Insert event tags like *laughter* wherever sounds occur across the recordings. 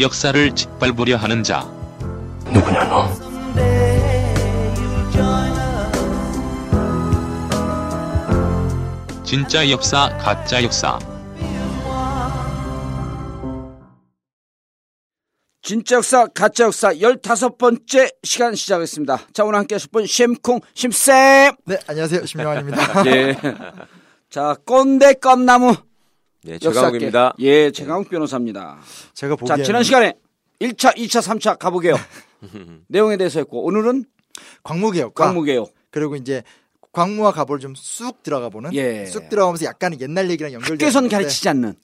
역사를 짓밟으려 하는 자 누구냐 너? Someday you'll join us. 진짜 역사 가짜 역사 진짜 역사, 가짜 역사 15번째 시간 시작하겠습니다. 자, 오늘 함께 하실 분, 심쿵, 심쌤! 네, 안녕하세요. 심영환입니다. *laughs* 예. 자, 꼰대 껌나무. 네, 역사학계. 최강욱입니다. 예, 최강욱 변호사입니다. 제가 자, 보기에는 지난 시간에 1차, 2차, 3차 가보게요. *laughs* 내용에 대해서 했고, 오늘은 광무개혁과 광무개요. 그리고 이제 광무와 가보를 좀 쑥 들어가 보는 예. 쑥 들어가면서 약간 옛날 얘기랑 연결되는 건데 가르치지 않는,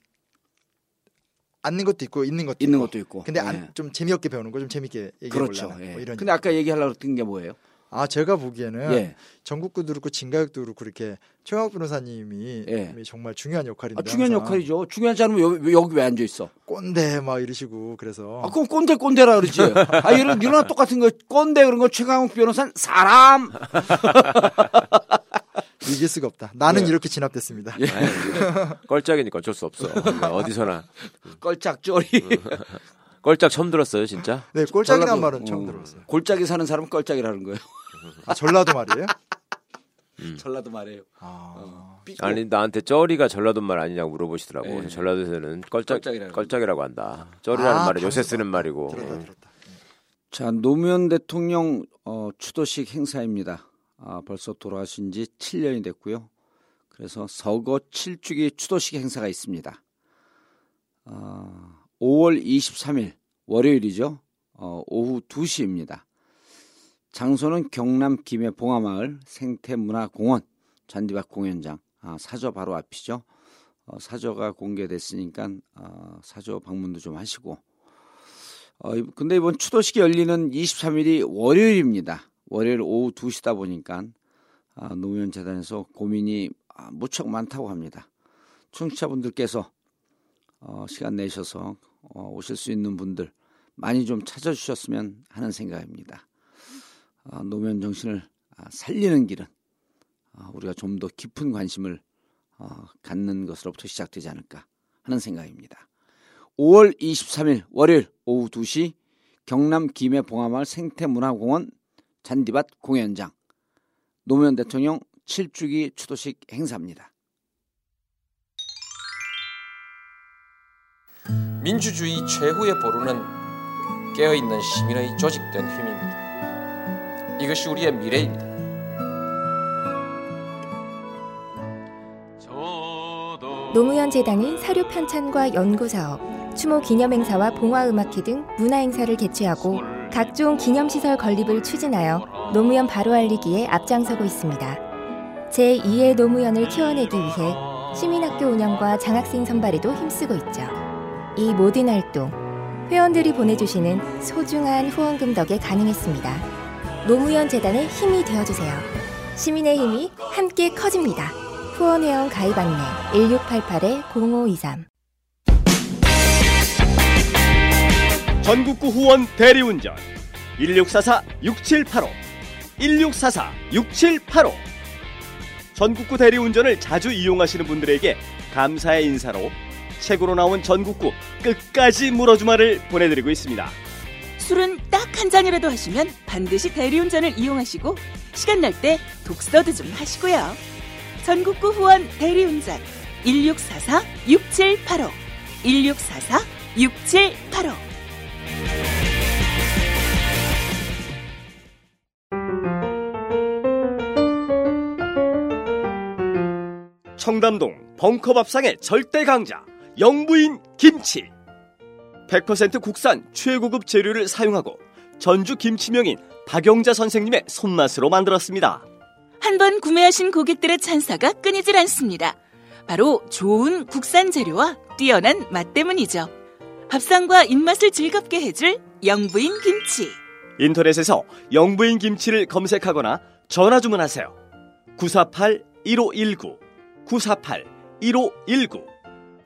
않는 것도 있고 있는 것도 있는 있고. 것도 있고. 근데 예. 안, 좀 재미없게 배우는 거 좀 재밌게 얘기해 그렇죠. 보려는 예. 뭐 이런 근데 아까 얘기하려고 했던 게 뭐예요? 아 제가 보기에는 예. 전국구도 그렇고 진가역도 그렇고 이렇게 최강욱 변호사님이 예. 정말 중요한 역할인데 아, 중요한 역할이죠. 중요하지 않으면 여기, 여기 왜 앉아 있어? 꼰대 막 이러시고 그래서 아, 그럼 꼰대 꼰대라 그러지. 아, 이런, 이런 똑같은 거, 꼰대 그런 거 최강욱 변호사는 사람! *laughs* 이길 수가 없다. 나는 예. 이렇게 진압됐습니다. *laughs* 껄짝이니까 어쩔 수 없어. 어디서나. 껄짝조리. *laughs* 껄짝 처음 들었어요, 진짜? 네, 꼴짝이라는 전라도- 말은 처음 어. 들어봤어요. 골짜기 사는 사람은 껄짝이라는 거예요. 아 전라도 말이에요? 전라도 말이에요. 아, 삐고. 아니, 나한테 쩌리가 전라도 말 아니냐고 물어보시더라고. 예. 전라도에서는 껄짝, 껄짝이라고. 껄짝이라고 한다. 쩌리라는 아, 말은 요새 쓰는 말이고. 들었다 예. 들었다. 자, 노무현 대통령 어, 추도식 행사입니다. 아, 벌써 돌아가신 지 7년이 됐고요. 그래서 서거 7주기 추도식 행사가 있습니다. 아, 5월 23일 월요일이죠. 어, 오후 2시입니다. 장소는 경남 김해 봉화마을 생태문화공원 잔디밭 공연장 아, 사저 바로 앞이죠. 어, 사저가 공개됐으니까 어, 사저 방문도 좀 하시고 어, 이- 근데 이번 추도식이 열리는 23일이 월요일입니다. 월요일 오후 2시다 보니까 아, 노무현 재단에서 고민이 아, 무척 많다고 합니다. 청취자분들께서 어, 시간 내셔서 어, 오실 수 있는 분들 많이 좀 찾아주셨으면 하는 생각입니다. 아, 노무현 정신을 아, 살리는 길은 아, 우리가 좀 더 깊은 관심을 어, 갖는 것으로부터 시작되지 않을까 하는 생각입니다. 5월 23일 월요일 오후 2시 경남 김해 봉화마을 생태문화공원 잔디밭 공연장 노무현 대통령 7주기 추도식 행사입니다. 민주주의 최후의 보루는 깨어있는 시민의 조직된 힘입니다. 이것이 우리의 미래입니다. 노무현 재단은 사료 편찬과 연구 사업, 추모 기념 행사와 봉화 음악회 등 문화 행사를 개최하고 각종 기념 시설 건립을 추진하여 노무현 바로 알리기에 앞장서고 있습니다. 제2의 노무현을 키워내기 위해 시민학교 운영과 장학생 선발에도 힘쓰고 있죠. 이 모든 활동 회원들이 보내주시는 소중한 후원금 덕에 가능했습니다. 노무현 재단의 힘이 되어주세요. 시민의 힘이 함께 커집니다. 후원회원 가입 안내 1688-0523 전국구 후원 대리운전. 1644-6785 1644-6785 전국구 대리운전을 자주 이용하시는 분들에게 감사의 인사로 책으로 나온 전국구 끝까지 물어주마를 보내드리고 있습니다. 술은 딱 한 잔이라도 하시면 반드시 대리운전을 이용하시고 시간 날 때 독서도 좀 하시고요. 전국구 후원 대리운전 1644-6785 1644-6785 청담동 벙커밥상의 절대 강자 영부인 김치 100% 국산 최고급 재료를 사용하고 전주 김치명인 박영자 선생님의 손맛으로 만들었습니다. 한 번 구매하신 고객들의 찬사가 끊이질 않습니다. 바로 좋은 국산 재료와 뛰어난 맛 때문이죠. 밥상과 입맛을 즐겁게 해줄 영부인 김치. 인터넷에서 영부인 김치를 검색하거나 전화 주문하세요. 948-1519 948-1519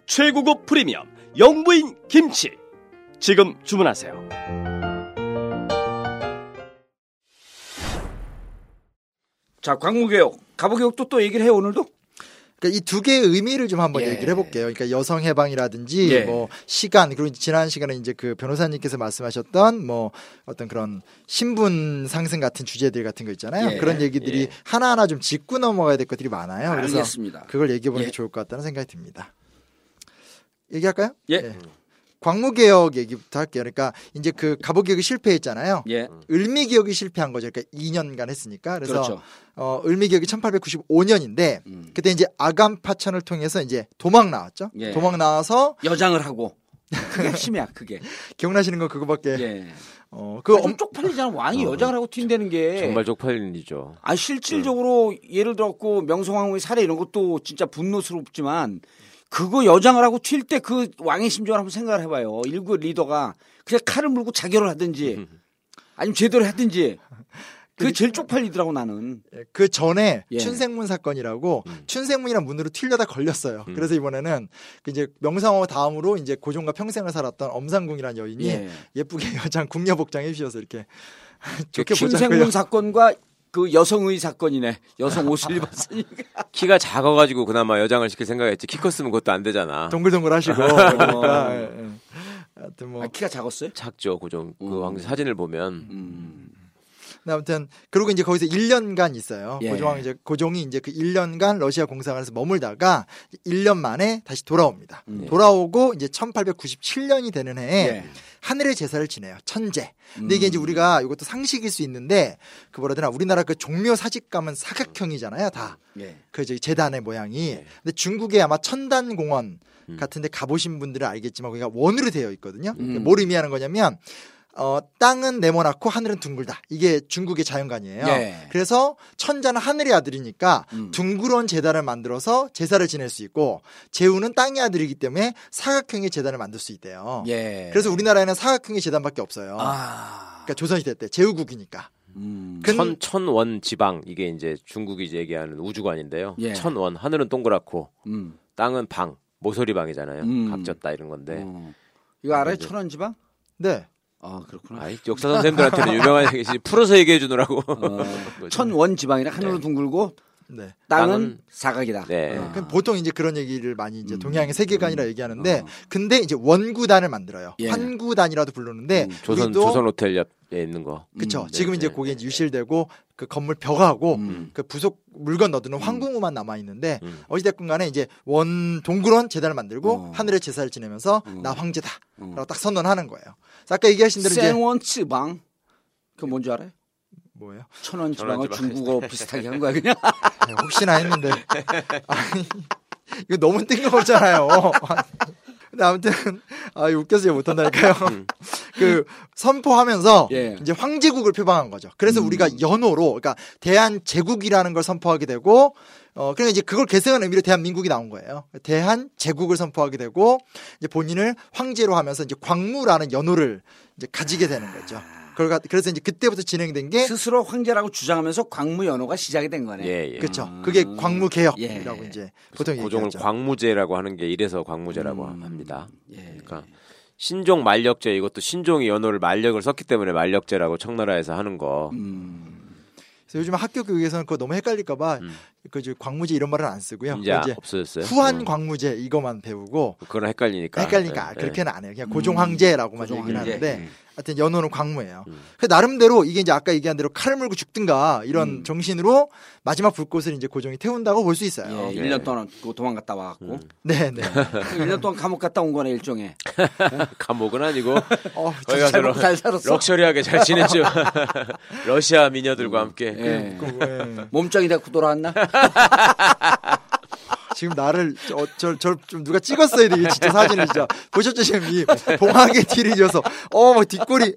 최고급 프리미엄 영부인 김치 지금 주문하세요. 자, 광무개혁, 가부개혁도 또 얘기를 해요, 오늘도? 그러니까 이 두 개의 의미를 좀 한번 예. 얘기를 해볼게요. 그러니까 여성 해방이라든지 예. 뭐 시간 그리고 지난 시간에 이제 그 변호사님께서 말씀하셨던 뭐 어떤 그런 신분 상승 같은 주제들 같은 거 있잖아요. 예. 그런 얘기들이 예. 하나하나 좀 짚고 넘어가야 될 것들이 많아요. 그래서 알겠습니다. 그걸 얘기해 보는 예. 게 좋을 것 같다는 생각이 듭니다. 얘기할까요? 예. 광무 개혁 얘기부터 할게요. 그러니까 이제 그 갑오 개혁이 실패했잖아요. 예. 을미 개혁이 실패한 거죠. 그러니까 2년간 했으니까. 그래서 그렇죠. 어, 을미 개혁이 1895년인데 음. 그때 이제 아간파천을 통해서 이제 도망 나왔죠. 예. 도망 나와서 여장을 하고. 그게 *laughs* 핵심이야, 그게. 기억나시는 거 그거밖에. 예. 어, 그그 엄, 쪽팔리잖아. 왕이 여장을 하고 튄다는 게. 정말 쪽팔리는 일이죠. 아 실질적으로 예를 들었고 명성황후의 살해 이런 것도 진짜 분노스럽지만 그거 여장을 하고 튈 때 그 왕의 심정을 한번 생각을 해봐요. 일부 리더가 그냥 칼을 물고 자결을 하든지 *laughs* 아니면 제대로 하든지 그게 제일 쪽팔리더라고 나는. 그 전에 예. 춘생문 사건이라고 음. 춘생문이란 문으로 튀려다 걸렸어요. 음. 그래서 이번에는 그 이제 명상호 다음으로 이제 고종과 평생을 살았던 엄상궁이라는 여인이 예. 예. 쁘게 *laughs* 여장 궁녀복장 해주셔서 이렇게 좋게 춘생문 보자고요. 사건과 그 여성의 사건이네. 여성 옷을 *laughs* 입었으니까. 키가 작아가지고 그나마 여장을 시킬 생각했지. 키 컸으면 그것도 안 되잖아. 동글동글 하시고 *laughs* 그러니까 예, 예. 하여튼 뭐 아, 키가 작았어요? 작죠. 고종 그 음. 왕 사진을 보면 음. 네, 아무튼 그리고 이제 거기서 1년간 있어요. 예. 고종 이제 고종이 이제 그 1년간 러시아 공사관에서 머물다가 1년 만에 다시 돌아옵니다. 음. 돌아오고 이제 1897년이 되는 해에 예. 하늘의 제사를 지내요. 천재. 근데 이게 이제 음. 우리가 이것도 상식일 수 있는데 그 뭐라 되나 우리나라 그 종묘 사직감은 사각형이잖아요. 다. 예. 그 저기 재단의 모양이. 네. 근데 중국에 아마 천단 공원 음. 같은데 가보신 분들은 알겠지만 거기가 원으로 되어 있거든요. 음. 뭘 의미하는 거냐면 어, 땅은 네모나고 하늘은 둥글다. 이게 중국의 자연관이에요. 예. 그래서 천자는 하늘의 아들이니까 음. 둥그런 재단을 만들어서 제사를 지낼 수 있고 제우는 땅의 아들이기 때문에 사각형의 재단을 만들 수 있대요. 예. 그래서 우리나라에는 사각형의 재단밖에 없어요. 아. 그러니까 조선시대 때 제후국이니까. 음. 근- 천 천원 지방 이게 이제 중국이 이제 얘기하는 우주관인데요. 예. 천원 하늘은 동그랗고 음. 땅은 방 모서리 방이잖아요. 음. 각졌다 이런 건데. 어. 이거 알아요? 네. 천원 지방? 네. 아 그렇구나. 아이 역사 선생님들한테는 유명한 *laughs* 얘기지 풀어서 얘기해 주느라고. 어, *laughs* 천원 지방이라 하늘로 네. 둥글고 네. 땅은, 땅은- 사각이다. 네. 어. 그럼 보통 이제 그런 얘기를 많이 이제 음. 동양의 세계관이라 얘기하는데 어. 근데 이제 원구단을 만들어요. 예. 환구단이라도 부르는데 음. 조선 우리도 조선 호텔 옆 에 있는 거. 그쵸. 음, 지금 네, 이제 네, 그게 네, 이제 유실되고 그 건물 벽하고 음. 그 부속 물건 넣어두는 황궁우만 남아 있는데 음. 어찌됐건 간에 이제 원 동그런 재단을 만들고 어. 하늘의 제사를 지내면서 어. 나 황제다. 어. 라고 딱 선언하는 거예요. 아까 얘기하신 대로 이제 생원지방 그 뭔지 알아요? 뭐예요? 천원 지방을 천원지방. 중국어 *laughs* 비슷하게 한 거야 그냥. 네, 혹시나 했는데 *laughs* 아니 이거 너무 뜬금없잖아요. *laughs* 근데 아무튼 *laughs* 아 웃겨서 이해 못한다니까요. *laughs* 그 선포하면서 예. 이제 황제국을 표방한 거죠. 그래서 음. 우리가 연호로 그러니까 대한 제국이라는 걸 선포하게 되고 어 그러니까 이제 그걸 계승한 의미로 대한민국이 나온 거예요. 대한 제국을 선포하게 되고 이제 본인을 황제로 하면서 이제 광무라는 연호를 이제 가지게 되는 거죠. 그걸 가- 그래서 이제 그때부터 진행된 게 스스로 황제라고 주장하면서 광무연호가 시작이 된 거네. 예, 예. 그렇죠. 아. 그게 광무개혁이라고 예. 이제 보통 고종을 얘기하죠. 광무제라고 하는 게 이래서 광무제라고 음. 합니다. 예. 그러니까 신종 만력제 이것도 신종이 연호를 만력을 썼기 때문에 만력제라고 청나라에서 하는 거. 음. 그래서 요즘 학교 교육에서는 그거 너무 헷갈릴까봐 음. 그 광무제 이런 말은 안 쓰고요. 이제, 그 이제 없어졌어요. 후한 음. 광무제 이거만 배우고 그거는 헷갈리니까. 헷갈리니까 네, 그렇게는 안 해요. 그냥 고종 황제라고만 고종 얘기를 황제. 하는데 하여튼 연호는 광무예요. 음. 그 나름대로 이게 이제 아까 얘기한 대로 칼을 물고 죽든가 이런 음. 정신으로 마지막 불꽃을 이제 고종이 태운다고 볼 수 있어요. 예, 네. 1년 동안 그 도망갔다 와갖고 음. 네, 네. *laughs* 1년 동안 감옥 갔다 온 거네 일종의. *laughs* 감옥은 아니고 어, 거기 잘 가서 먹고 잘 살았어. 럭셔리하게 잘 지냈죠. *laughs* 러시아 미녀들과 함께. 예. 그, 예. 몸짱이 되고 돌아왔나? 지금 나를 저저좀 누가 찍었어야 돼. 진짜 사진을 진짜 보셨죠 지금 이 봉하게 티를 이어서 어 막 뒷골이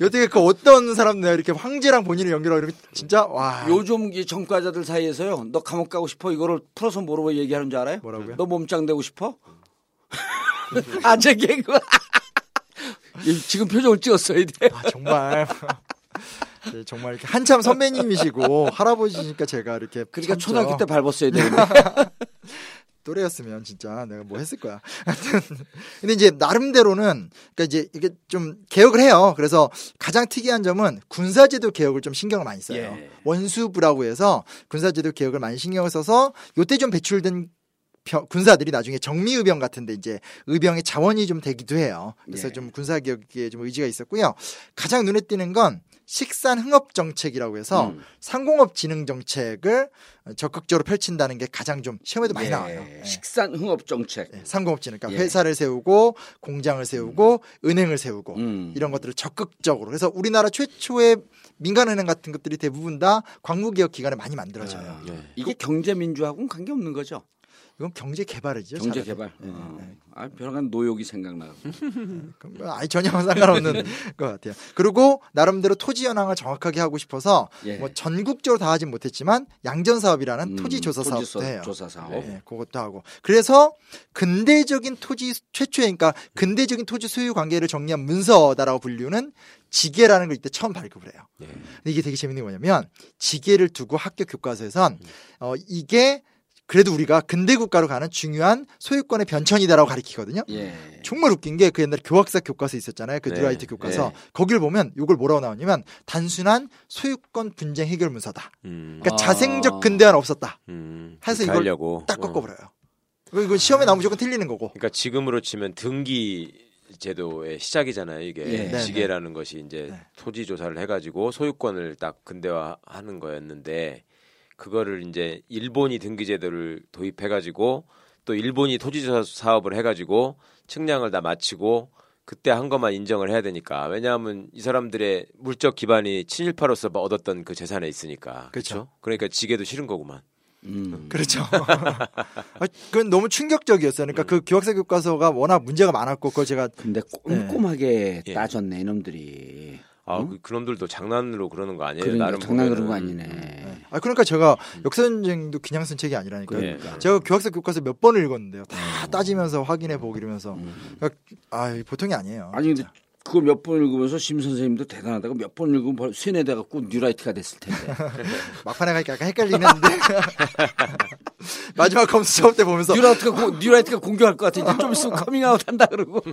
여태까 그 어떤 사람 내가 이렇게 황제랑 본인을 연결하고 이렇게 진짜 와 요즘 이 전과자들 사이에서요. 너 감옥 가고 싶어? 이거를 풀어서 뭐라고 얘기하는 줄 알아요? 뭐라고요? 너 몸짱 되고 싶어? *laughs* 아, 제 개그. *laughs* 이- 지금 표정을 찍었어야 돼. 아, 정말 네, 정말 이렇게 한참 선배님이시고 할아버지니까 제가 이렇게 그러니까 참죠. 초등학교 때 밟았어야 되는데. *laughs* 또래였으면 진짜 내가 뭐 했을 거야. 하여튼 근데 이제 나름대로는 그러니까 이제 이게 좀 개혁을 해요. 그래서 가장 특이한 점은 군사제도 개혁을 좀 신경을 많이 써요. 예. 원수부라고 해서 군사제도 개혁을 많이 신경을 써서 요때 좀 배출된 병- 군사들이 나중에 정미의병 같은데 이제 의병의 자원이 좀 되기도 해요. 그래서 예. 좀 군사 개혁에 좀 의지가 있었고요. 가장 눈에 띄는 건 식산 흥업 정책이라고 해서 음. 상공업 진흥 정책을 적극적으로 펼친다는 게 가장 좀 시험에도 많이 예. 나와요. 예. 식산 흥업 정책. 예, 상공업 진흥, 그러니까 예. 회사를 세우고 공장을 세우고 은행을 세우고 음. 이런 것들을 적극적으로 그래서 우리나라 최초의 민간은행 같은 것들이 대부분 다 광무개혁 기간에 많이 만들어져요. 아, 예. 이게 경제 민주하고는 관계 없는 거죠. 이건 경제 개발이죠. 경제. 개발. 예, 어. 예. 아, 변호간 노욕이 생각나. *laughs* 그럼 아니 전혀 상관없는 *laughs* 것 같아요. 그리고 나름대로 토지 현황을 정확하게 하고 싶어서 예. 뭐 전국적으로 다 하진 못했지만 양전 사업이라는 음, 토지 조사 사업도 토지 해요. 조사 사업. 예, 그것도 하고. 그래서 근대적인 토지 최초의 그러니까 근대적인 토지 소유 관계를 정리한 문서다라고 분류는 지계라는 걸 이때 처음 발급을 해요. 예. 근데 이게 되게 재밌는 게 뭐냐면 지계를 두고 학교 교과서에선 어 이게 그래도 우리가 근대 국가로 가는 중요한 소유권의 변천이다라고 가리키거든요. 예. 정말 웃긴 게 그 옛날에 교학사 교과서 있었잖아요. 그 네, 뉴라이트 교과서. 네. 거길 보면 이걸 뭐라고 나오냐면 단순한 소유권 분쟁 해결 문서다. 음. 그러니까 아. 자생적 근대화는 없었다. 음. 해서 이걸 하려고. 딱 어. 꺾어버려요. 그리고 이건 시험에 나오면 무조건 틀리는 거고. 그러니까 지금으로 치면 등기 제도의 시작이잖아요. 이게 예. 네, 지계라는 것이 이제 네. 토지 조사를 해가지고 소유권을 딱 근대화하는 거였는데 그거를 이제 일본이 등기 제도를 도입해 가지고 또 일본이 토지 조사 사업을 해 가지고 측량을 다 마치고 그때 한 것만 인정을 해야 되니까 왜냐하면 이 사람들의 물적 기반이 친일파로서 얻었던 그 재산에 있으니까 그렇죠. 그렇죠. 그러니까 지계도 싫은 거구만. 음. 그렇죠. *laughs* 아, 그건 너무 충격적이었어요. 그러니까 그 교학사 교과서가 워낙 문제가 많았고 그걸 제가 근데 꼼꼼하게 예. 따졌네 이놈들이. 아, 응? 그, 그놈들도 장난으로 그러는 거 아니에요? 그러니까 나름 장난 보면은. 그런 거 아니네. 음. 아 그러니까 제가 역사전쟁도 그냥 쓴 책이 아니라니까요. 그러니까. 제가 교학사 교과서 몇 번을 읽었는데요. 다 따지면서 확인해 보고 이러면서 음. 그러니까, 아 보통이 아니에요. 아니 근데 그거 몇번 읽으면서 심 선생님도 대단하다고 몇 번 읽으면 세뇌돼 갖고 뉴라이트가 됐을 텐데. *laughs* 막판에 가니까 약간 헷갈리는데 *laughs* 마지막 검수 작업 때 보면서 뉴라이트가 고- 뉴라이트가 공격할 것 같아. 이제 좀 있으면 커밍아웃 한다 그러고. *laughs*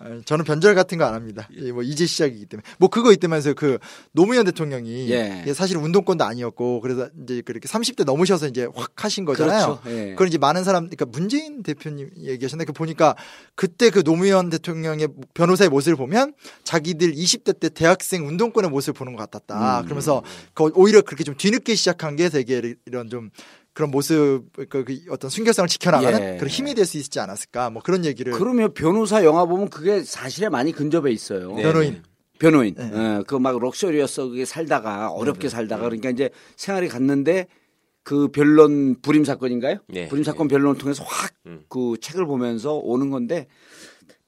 아, 저는 변절 같은 거 안 합니다. 예, 뭐 이제 시작이기 때문에 뭐 그거 있다면서요. 그 노무현 대통령이 예. 사실 운동권도 아니었고 그래서 이제 그렇게 30대 넘으셔서 이제 확 하신 거잖아요. 그렇죠. 예. 그걸 이제 많은 사람, 그러니까 문재인 대표님 얘기하셨는데 그 보니까 그때 그 노무현 대통령의 변호사의 모습을 보면 자기들 20대 때 대학생 운동권의 모습을 보는 것 같았다. 음. 그러면서 그 오히려 그렇게 좀 뒤늦게 시작한 게 되게 이런 좀 그런 모습, 그, 그 어떤 순결성을 지켜나가는 예. 그런 힘이 될 수 있지 않았을까. 뭐 그런 얘기를. 그러면 변호사 영화 보면 그게 사실에 많이 근접해 있어요. 네. 변호인. 변호인. 네. 어, 그막 럭셔리였어. 그게 살다가 어렵게 살다가 그러니까 이제 생활이 갔는데 그 변론 불임 사건인가요? 네. 불임 사건 변론을 통해서 확 음. 그 책을 보면서 오는 건데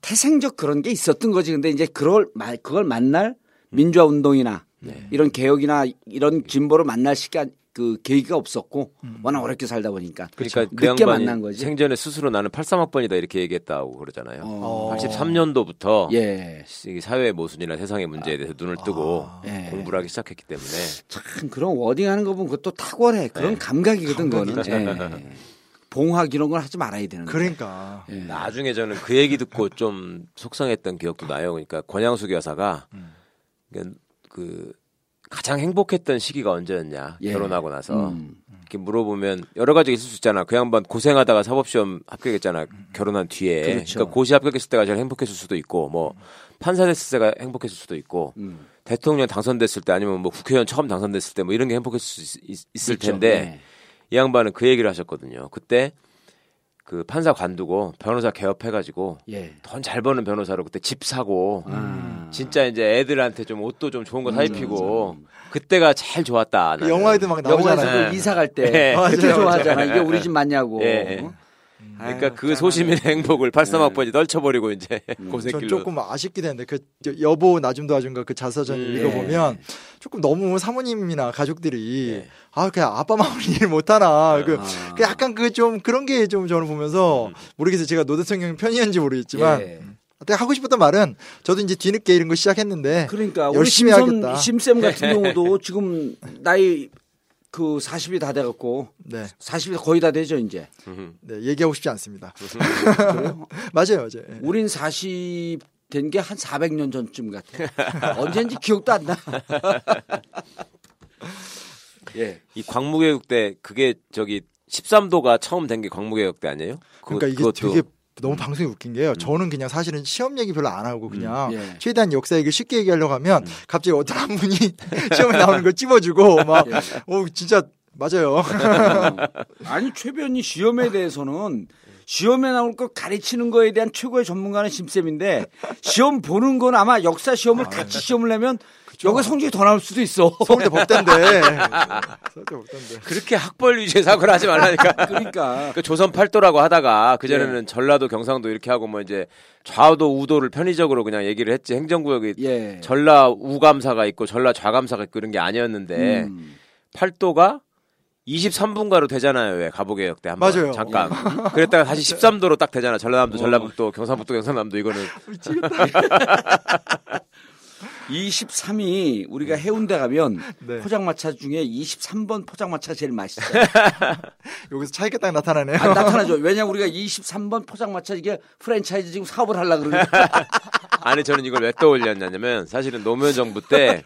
태생적 그런 게 있었던 거지. 근데 이제 그걸 마- 그걸 만날 민주화 운동이나 네. 이런 개혁이나 이런 진보를 만날 시간 그 계기가 없었고 음. 워낙 어렵게 살다 보니까 그러니까 그 늦게 양반이 만난 거지. 생전에 스스로 나는 83학번이다 이렇게 얘기했다고 그러잖아요. 어. 83년도부터 예. 사회의 모순이나 세상의 문제에 대해서 눈을 뜨고 예. 공부를 하기 시작했기 때문에 참 그런 워딩하는 거 보면 그것도 탁월해. 그런 네. 감각이거든 그거는. *laughs* 봉학 이런 걸 하지 말아야 되는. 그러니까. 예. 나중에 저는 그 얘기 듣고 좀 속상했던 기억도 나요. 그러니까 권양숙 여사가 음. 그러니까 그 가장 행복했던 시기가 언제였냐 예. 결혼하고 나서 음. 이렇게 물어보면 여러 가지가 있을 수 있잖아. 그 양반 고생하다가 사법시험 합격했잖아. 결혼한 뒤에. 그렇죠. 그러니까 고시 합격했을 때가 제일 행복했을 수도 있고, 뭐 판사 됐을 때가 행복했을 수도 있고, 음. 대통령 당선됐을 때 아니면 뭐 국회의원 처음 당선됐을 때 뭐 이런 게 행복했을 수 있, 있을 있죠. 텐데 네. 이 양반은 그 얘기를 하셨거든요. 그때 그 판사 관두고 변호사 개업해가지고 예. 돈 잘 버는 변호사로 그때 집 사고 아. 진짜 이제 애들한테 좀 옷도 좀 좋은 거 음, 사입히고 그때가 제일 좋았다. 그. 영화에도 막 영화에서 나오잖아요. 그 이사 갈때 네. 그때 맞아요, 좋아하잖아. 이게 우리 집 맞냐고. 예. 어? 그러니까 아유, 그 소시민의 행복을 83학번이 네. 떨쳐버리고 이제 *laughs* 전 고생길로. 조금 아쉽기도 했는데 그 저- 여보 나좀 도와준가 그 자서전 음, 읽어보면 조금 너무 사모님이나 가족들이 예. 아 그냥 아빠 마음을 *laughs* 이해 못하나 그, 아. 그 약간 그 좀 그런 게 좀 저는 보면서 모르겠어요 제가 노 대통령 편이었는지 모르겠지만 예. 어떻게 하고 싶었던 말은 저도 이제 뒤늦게 이런 거 시작했는데 그러니까 우리 열심히 심선 하겠다. 심쌤 같은 경우도 지금 나이 그 40이 다 돼갖고 네. 40이 거의 다 되죠 이제. 네, 얘기하고 싶지 않습니다. *laughs* 맞아요, 맞아요. 예. 우린 40 된 게 한 400년 전쯤 같아. 언제인지 기억도 안 나. *laughs* 예. 이 광무개혁 때 그게 저기 13도가 처음 된 게 광무개혁 때 아니에요? 그거- 그러니까 이게 그것도 되게 너무 방송이 웃긴 게요. 저는 그냥 사실은 시험 얘기 별로 안 하고 그냥 예. 최대한 역사 얘기 쉽게 얘기하려고 하면 갑자기 어떤 한 분이 *laughs* 시험에 나오는 걸 찝어주고 막, 예. 어, 진짜 맞아요. *laughs* 아니 최변이 시험에 대해서는 시험에 나올 거 가르치는 거에 대한 최고의 전문가는 심쌤인데 시험 보는 건 아마 역사 시험을 같이 시험을 내면 여기 성적이 더 나올 수도 있어. 서울대 법대인데. *laughs* 서울대 법대인데. 그렇게 학벌 위주의 사고를 하지 말라니까. *laughs* 그러니까 그 조선 팔도라고 하다가 그 전에는 전라도 경상도 이렇게 하고 뭐 이제 좌도 우도를 편의적으로 그냥 얘기를 했지 행정구역이 예. 전라 우감사가 있고 전라 좌감사가 있고 이런 게 아니었는데 음. 팔도가 23분가로 되잖아요. 왜 가보개혁 때 한번 맞아요. 잠깐. 그랬다가 다시 *laughs* 13도로 딱 되잖아. 전라남도, 전라북도, 경상북도, 경상남도 이거는 23이 우리가 해운대 가면 네. 포장마차 중에 23번 포장마차가 제일 맛있어요. *laughs* 여기서 차이가 딱 나타나네요. 아, 나타나죠. 왜냐면 우리가 23번 포장마차 이게 프랜차이즈 지금 사업을 하려고 그러니까. *laughs* 아니 저는 이걸 왜 떠올렸냐면 사실은 노무현 정부 때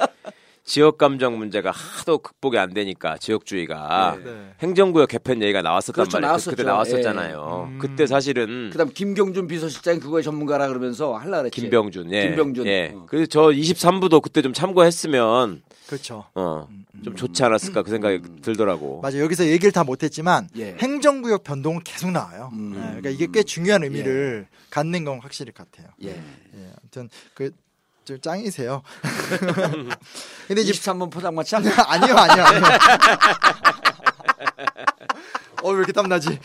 지역 감정 문제가 하도 극복이 안 되니까 지역주의가 네. 행정구역 개편 얘기가 나왔었단 그렇죠, 말이에요. 나왔었죠. 그때 나왔었잖아요. 예. 그때 사실은 그다음 김경준 비서실장이 그거에 전문가라 그러면서 할라 그랬지. 김병준, 예. 김병준. 예. 어. 그래서 저 23부도 그때 좀 참고했으면 그렇죠. 어, 좀 좋지 않았을까 그 생각이 들더라고. 맞아요. 여기서 얘기를 다 못 했지만 예. 행정구역 변동은 계속 나와요. 음. 예, 그러니까 이게 꽤 중요한 의미를 갖는 건 확실히 같아요. 예. 예, 아무튼 그 좀 짱이세요. *laughs* 근데 이제 23번 포장마차? *laughs* 아니요, 아니요, 아니요. *laughs* 어, 왜 이렇게 땀나지?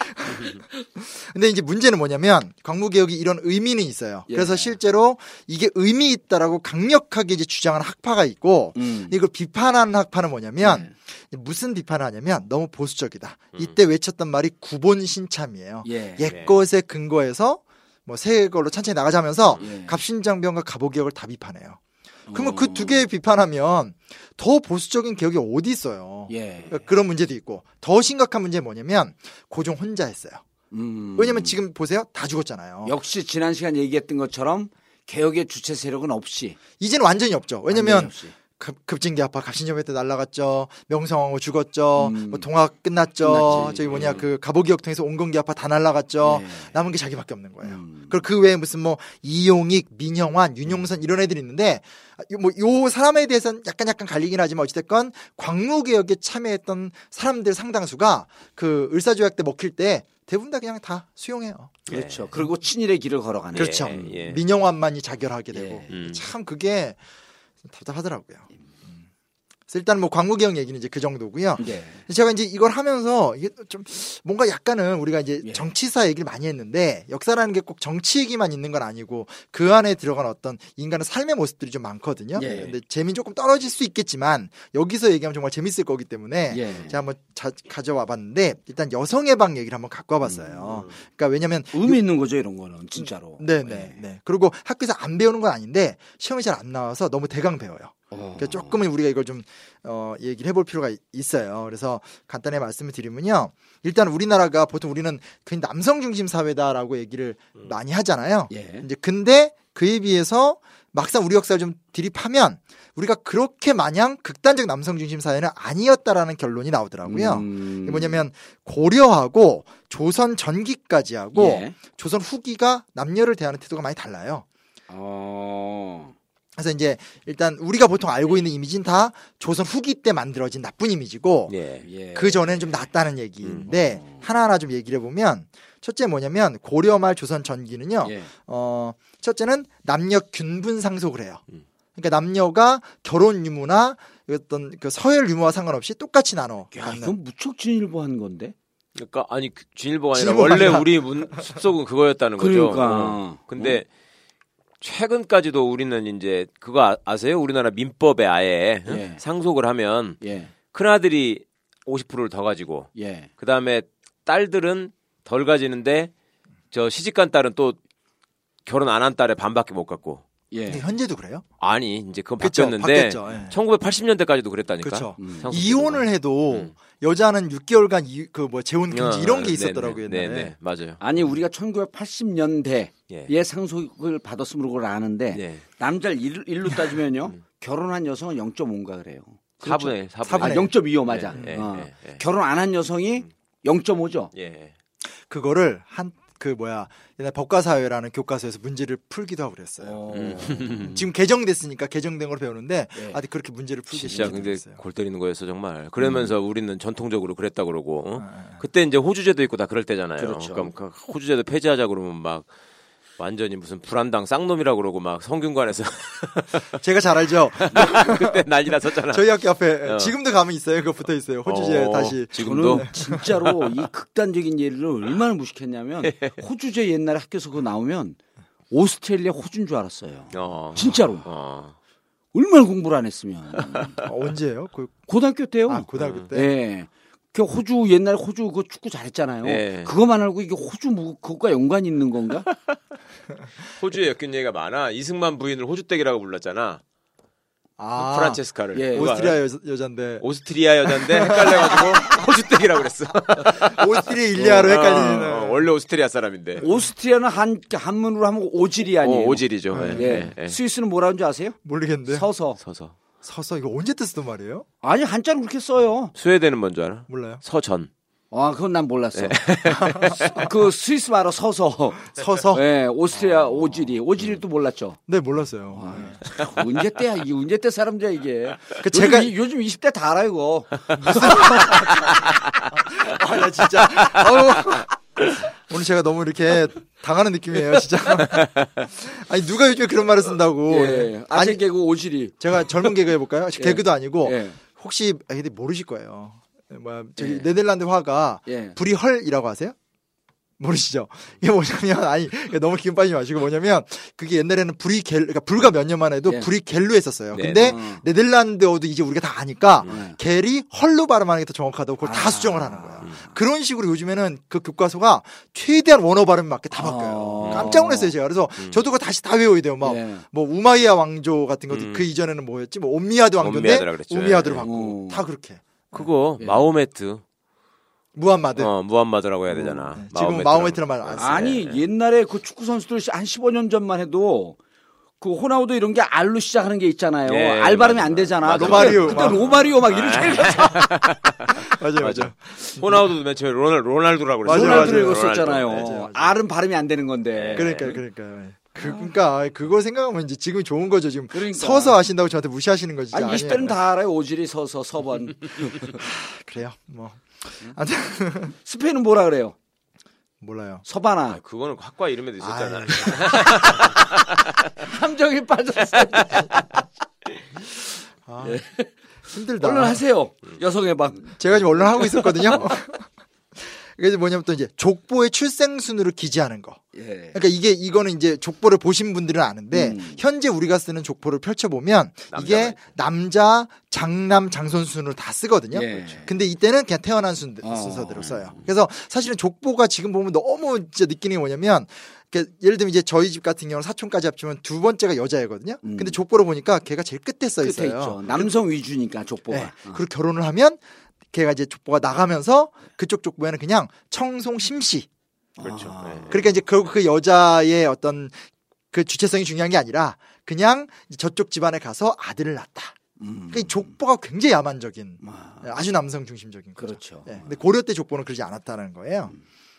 근데 이제 문제는 뭐냐면, 광무개혁이 이런 의미는 있어요. 예. 그래서 실제로 이게 의미 있다라고 강력하게 이제 주장하는 학파가 있고, 음. 이걸 비판하는 학파는 뭐냐면, 네. 무슨 비판을 하냐면, 너무 보수적이다. 이때 외쳤던 말이 구본 신참이에요. 예. 옛 것에 근거해서 뭐 새 걸로 천천히 나가자면서 예. 갑신장병과 갑오개혁을 다 비판해요. 그러면 어. 그두개 비판하면 더 보수적인 개혁이 어디 있어요? 예. 그러니까 그런 문제도 있고 더 심각한 문제는 뭐냐면 고종 혼자 했어요. 음. 왜냐면 지금 보세요 다 죽었잖아요. 역시 지난 시간 얘기했던 것처럼 개혁의 주체 세력은 없이. 이제는 완전히 없죠. 왜냐면 완전히 없이. 급, 급진계합화 갑신정배 때 날라갔죠. 명성황후 죽었죠. 음. 뭐 동학 끝났죠. 끝났지. 저기 뭐냐 그 갑오개혁 통해서 온건계합화 다 날라갔죠. 예. 남은 게 자기밖에 없는 거예요. 음. 그리고 그 외에 무슨 뭐 이용익, 민영환, 윤용선 이런 애들이 있는데 뭐 요 사람에 대해서는 약간 약간 갈리긴 하지만 어찌됐건 광무개혁에 참여했던 사람들 상당수가 그 을사조약 때 먹힐 때 대부분 다 그냥 다 수용해요. 그렇죠. 그리고 친일의 길을 걸어가는. 그렇죠. 예, 예. 민영환만이 자결하게 되고 예. 음. 참 그게 답답하더라고요. 음. 일단 뭐 광무개혁 얘기는 이제 그 정도고요. 예. 제가 이제 이걸 하면서 이게 좀 뭔가 약간은 우리가 이제 예. 정치사 얘기를 많이 했는데 역사라는 게 꼭 정치 얘기만 있는 건 아니고 그 안에 들어간 어떤 인간의 삶의 모습들이 좀 많거든요. 예. 근데 재미 조금 떨어질 수 있겠지만 여기서 얘기하면 정말 재밌을 거기 때문에 예. 제가 한번 자- 가져와 봤는데 일단 여성의 방 얘기를 한번 갖고 와봤어요. 그러니까 왜냐면 의미 있는 거죠 이런 거는 진짜로. 네네 네. 그리고 학교에서 안 배우는 건 아닌데 시험이 잘 안 나와서 너무 대강 배워요. 어. 그러니까 조금은 우리가 이걸 좀 어, 얘기를 해볼 필요가 이- 있어요. 그래서 간단히 말씀을 드리면요. 일단 우리나라가 보통 우리는 그냥 남성 중심 사회다라고 얘기를 많이 하잖아요. 예. 이제 근데 그에 비해서 막상 우리 역사를 좀 드립하면 우리가 그렇게 마냥 극단적 남성 중심 사회는 아니었다라는 결론이 나오더라고요. 음. 이게 뭐냐면 고려하고 조선 전기까지 하고 예. 조선 후기가 남녀를 대하는 태도가 많이 달라요. 어. 그래서 이제 일단 우리가 보통 알고 있는 이미지는 다 조선 후기 때 만들어진 나쁜 이미지고 예. 예. 그 전에는 좀 낫다는 얘기인데 하나하나 좀 얘기를 해보면 첫째 뭐냐면 고려 말 조선 전기는요. 예. 어 첫째는 남녀 균분 상속을 해요. 음. 그러니까 남녀가 결혼 유무나 어떤 그 서열 유무와 상관없이 똑같이 나눠 야, 갖는. 이건 무척 진일보한 건데. 그러니까 아니 그 진일보가 아니라 진일보가 원래 아니라. 우리 문 숲속은 그거였다는 거죠. 그러니까. 어. 근데 최근까지도 우리는 이제 그거 아- 아세요? 우리나라 민법에 아예 응? 예. 상속을 하면 예. 큰 아들이 50%를 더 가지고 예. 그 다음에 딸들은 덜 가지는데 저 시집간 딸은 또 결혼 안 한 딸의 반밖에 못 갖고 예. 근데 현재도 그래요? 아니 이제 그건 그쵸, 바뀌었는데 바뀌었죠. 예. 1980년대까지도 그랬다니까. 그렇죠. 음. 이혼을 해도 음. 여자는 6개월간 이, 그뭐 재혼 금지 어, 이런 게 네, 있었더라고요 네, 옛날에. 네, 네, 맞아요. 아니 우리가 1980년대에 예. 상속을 받았으므로 그걸 아는데 네. 남자를 일, 일로 *laughs* 따지면요 결혼한 여성은 0.5인가 그래요. 4분의 1, 4분의 1. 그렇죠. 사분의 아, 0.25 맞아. 예, 예, 어. 예, 예. 결혼 안 한 여성이 0.5죠. 예. 그거를 한 그 뭐야 옛날 법과사회라는 교과서에서 문제를 풀기도 하고 그랬어요. 어. 지금 개정됐으니까 개정된 걸 배우는데 예. 아직 그렇게 문제를 풀기 진짜 시작했어요. 근데 골 때리는 거였어 정말. 그러면서 우리는 전통적으로 그랬다 그러고 어? 아, 그때 이제 호주제도 있고 다 그럴 때잖아요. 그렇죠. 그럼 그 호주제도 폐지하자 그러면 막 완전히 무슨 불안당 쌍놈이라고 그러고 막 성균관에서 *laughs* 제가 잘 알죠. *laughs* 그때 난리 났었잖아. 저희 학교 앞에 어. 지금도 가면 있어요. 그거 붙어 있어요. 호주제 어, 다시. 지금도 저는 진짜로 이 극단적인 예를 얼마나 무식했냐면 *laughs* 호주제 옛날에 학교에서 그거 나오면 오스트레일리아 호주인 줄 알았어요. 어. 진짜로 어. 얼마나 공부를 안 했으면 어, 언제예요? 그 고등학교 때요. 아, 고등학교 때. 예. 그 호주 옛날 호주 그 축구 잘했잖아요. 예. 그것만 알고 이게 호주 뭐 그것과 연관이 있는 건가? *laughs* 호주에 엮인 얘기가 많아. 이승만 부인을 호주댁이라고 불렀잖아. 아, 프란체스카를. 예. 오스트리아? 여, 여잔데 오스트리아 여잔데 헷갈려가지고 *laughs* 호주댁이라고 그랬어. *laughs* 오스트레일리아로 헷갈리는. 어, 원래 오스트리아 사람인데. 오스트리아는 한 한문으로 하면 오지리 아니에요. 어, 오지리죠. 예, 예. 예, 예. 스위스는 뭐라는 줄 아세요? 모르겠는데. 서서. 서서. 서서 이거 언제 뜯었던 말이에요? 아니 한자로 그렇게 써요. 스웨덴은 뭔줄 알아? 몰라요. 서전. 아 그건 난 몰랐어. 네. *laughs* 그 스위스 말로 서서. 서서. 예, 오스트리아 오질이 오질이도 몰랐죠. 네 몰랐어요. 아, 참, 언제 때야 이게 언제 때 사람들이야 이게. 그 요즘, 제가- 이- 요즘 20대 다 알아 이거. *laughs* 아, 나 진짜. 아우. 오늘 제가 너무 이렇게 당하는 느낌이에요, 진짜. *laughs* 아니 누가 요즘에 그런 말을 쓴다고. 예. 아재 아니 개그 오질이. 제가 젊은 개그 해볼까요? *laughs* 예. 개그도 아니고 예. 혹시 아, 근데 모르실 거예요. 뭐야 저기 예. 네덜란드 화가 예. 불이 헐이라고 하세요? 모르시죠? 이게 뭐냐면 아니 너무 기운 빠지지 마시고 뭐냐면 그게 옛날에는 불이 겔 그러니까 불과 몇 년만 해도 예. 불이 겔로 했었어요. 네, 근데 음. 네덜란드어도 이제 우리가 다 아니까 음. 겔이 헐로 발음하는 게 더 정확하다고 그걸 다 아. 수정을 하는 거예요. 그런 식으로 요즘에는 그 교과서가 최대한 원어 발음 맞게 다 바뀌어요. 아. 깜짝 놀랐어요 제가. 그래서 저도 그거 다시 다 외워야 돼요. 막 예. 뭐 우마이야 왕조 같은 것도 음. 그 이전에는 뭐였지? 뭐 옴미아드 왕조인데. 우미아드로 예. 바꾸고 음. 다 그렇게. 그거 예. 마호메트. 무함마드. 어, 무함마드라고 해야 되잖아. 네. 지금 마호메트란 말안 써요. 아니 예. 옛날에 그 축구 선수들 한 15년 전만 해도 그 호나우도 이런 게 R로 시작하는 게 있잖아요. 예, R 발음이 맞아, 안 되잖아. 맞아. 그때- 로마리오 그때 막. 로마리오 막 이렇게 읽었어. 맞아요, 맞아요. 호나우도 맨 처음에 로날, 로날두라고 맞아요, 그랬어. 맞아요. 로나우드를 로날두. 읽었었잖아요. 맞아요, 맞아요. R은 발음이 안 되는 건데. 그러니까 그러니까 그, 그러니까 그거 생각하면 이제 지금 좋은 거죠. 지금 그러니까. 서서 아신다고 저한테 무시하시는 거지. 아니 20대는 다 알아요. 오질이 서서 서번. *laughs* 그래요. 뭐 *laughs* 스페인은 뭐라 그래요? 몰라요. 서바나. 아, 그거는 학과 이름에도 있었잖아. 아유. *laughs* 함정이 빠졌어. 아, 예. 힘들다. 얼른 하세요. 여성의 방. 제가 지금 언론 하고 있었거든요. *laughs* 이게 뭐냐면 또 이제 족보의 출생 순으로 기재하는 거. 예. 그러니까 이게 이거는 이제 족보를 보신 분들은 아는데 음. 현재 우리가 쓰는 족보를 펼쳐 보면 이게. 남자, 장남, 장손 순으로 다 쓰거든요. 예. 근데 이때는 그냥 태어난 순, 어. 순서대로 써요. 그래서 사실은 족보가 지금 보면 너무 진짜 느끼는 게 뭐냐면 예를 들면 이제 저희 집 같은 경우는 사촌까지 합치면 두 번째가 여자애거든요. 음. 근데 족보를 보니까 걔가 제일 끝에 써 끝에 있어요. 있죠. 남성 위주니까 족보가. 네. 어. 그리고 결혼을 하면 걔가 이제 족보가 나가면서 그쪽 족보에는 그냥 청송 심씨. 그렇죠. 아. 네. 그러니까 이제 그, 그 여자의 어떤 그 주체성이 중요한 게 아니라 그냥 저쪽 집안에 가서 아들을 낳았다. 음. 그러니까 이 족보가 굉장히 야만적인 아, 아주 남성 중심적인 거죠. 그렇죠. 예, 근데 고려 때 족보는 그러지 않았다는 거예요.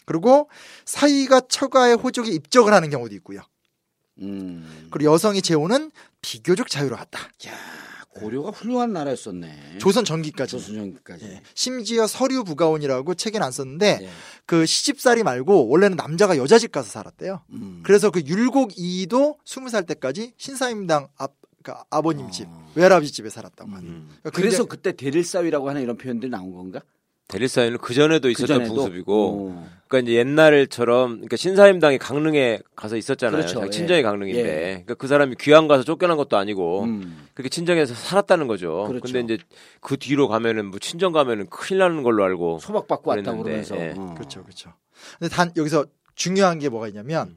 그리고 사이가 처가의 호족에 입적을 하는 경우도 있고요. 음. 그리고 여성의 재혼은 비교적 자유로웠다. 야, 고려가 훌륭한 나라였었네. 조선 전기까지. 조선전까지. 예. 심지어 서류 부가원이라고 책엔 안 썼는데 예. 그 시집살이 말고 원래는 남자가 여자 집 가서 살았대요. 음. 그래서 그 율곡 이도 스무 살 때까지 신사임당 앞, 그러니까 아버님 집, 어. 외할아버지 집에 살았다고 하는. 음. 그러니까 그래서 그때 대릴사위라고 하는 이런 표현들이 나온 건가? 대리사회는 그 전에도 있었던 그전에도? 풍습이고, 어. 그러니까 이제 옛날처럼, 그러니까 신사임당이 강릉에 가서 있었잖아요. 그렇죠. 자기 예. 친정이 강릉인데, 예. 그러니까 그 사람이 귀양 가서 쫓겨난 것도 아니고, 음. 그렇게 친정에서 살았다는 거죠. 그렇죠. 근데 이제 그 뒤로 가면은 뭐 친정 가면은 큰일 나는 걸로 알고, 소박받고 왔다고 그랬는데, 그러면서. 예. 어. 그렇죠, 그렇죠. 근데 단 여기서 중요한 게 뭐가 있냐면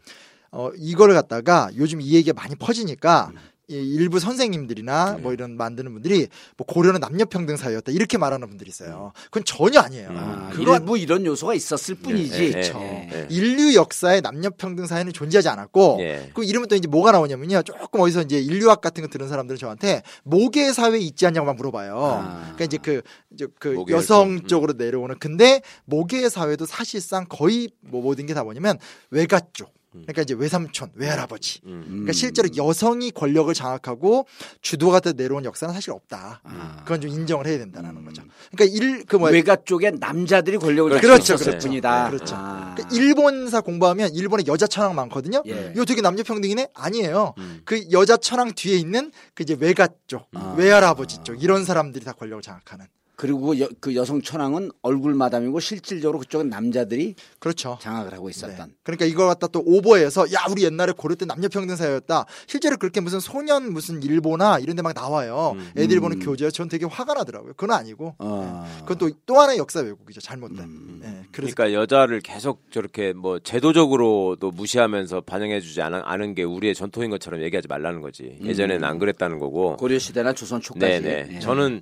어 이거를 갖다가 요즘 이 얘기가 많이 퍼지니까 이 일부 선생님들이나 뭐 이런 만드는 분들이 뭐 고려는 남녀 평등 사회였다 이렇게 말하는 분들이 있어요. 그건 전혀 아니에요. 아, 그거 일부 이런 요소가 있었을 뿐이지. 예, 그렇죠. 예. 예. 인류 역사에 남녀 평등 사회는 존재하지 않았고 예. 그 이러면 또 이제 뭐가 나오냐면요. 조금 어디서 이제 인류학 같은 거 들은 사람들은 저한테 모계 사회 있지 않냐고만 물어봐요. 아. 그러니까 이제 그, 이제 그 여성. 음. 쪽으로 내려오는 근데 모계 사회도 사실상 거의 뭐 모든 게 다 뭐냐면 외가 쪽. 그러니까 이제 외삼촌, 외할아버지. 음. 그러니까 실제로 여성이 권력을 장악하고 주도가 돼 내려온 역사는 사실 없다. 아. 그건 좀 인정을 해야 된다는 거죠. 그러니까 일그뭐 외가 쪽에 남자들이 권력을 그렇죠, 있었을 그렇죠. 뿐이다. 그렇죠. 아. 그 일본사 공부하면 일본에 여자 천황 많거든요. 예. 이거 되게 남녀 평등이네? 아니에요. 음. 그 여자 천황 뒤에 있는 그 이제 외가 쪽, 아. 외할아버지 쪽 이런 사람들이 다 권력을 장악하는. 그리고 여- 그 여성 천황은 얼굴 마담이고 실질적으로 그쪽은 남자들이 그렇죠. 장악을 하고 네. 있었던. 그러니까 이걸 갖다 또 오버해서 야 우리 옛날에 고려 때 남녀 평등 사회였다. 실제로 그렇게 무슨 소년 무슨 일보나 이런 데 막 나와요. 음. 애들 보는 교재요. 전 되게 화가 나더라고요. 그건 아니고. 어. 네. 그건 또또 하나의 역사 왜곡이죠. 잘못된. 음. 네. 그래서 그러니까 여자를 계속 저렇게 뭐 제도적으로도 무시하면서 반영해주지 않은, 않은 게 우리의 전통인 것처럼 얘기하지 말라는 거지. 예전에는 안 그랬다는 거고. 고려 시대나 조선 초까지. 네네. 예. 저는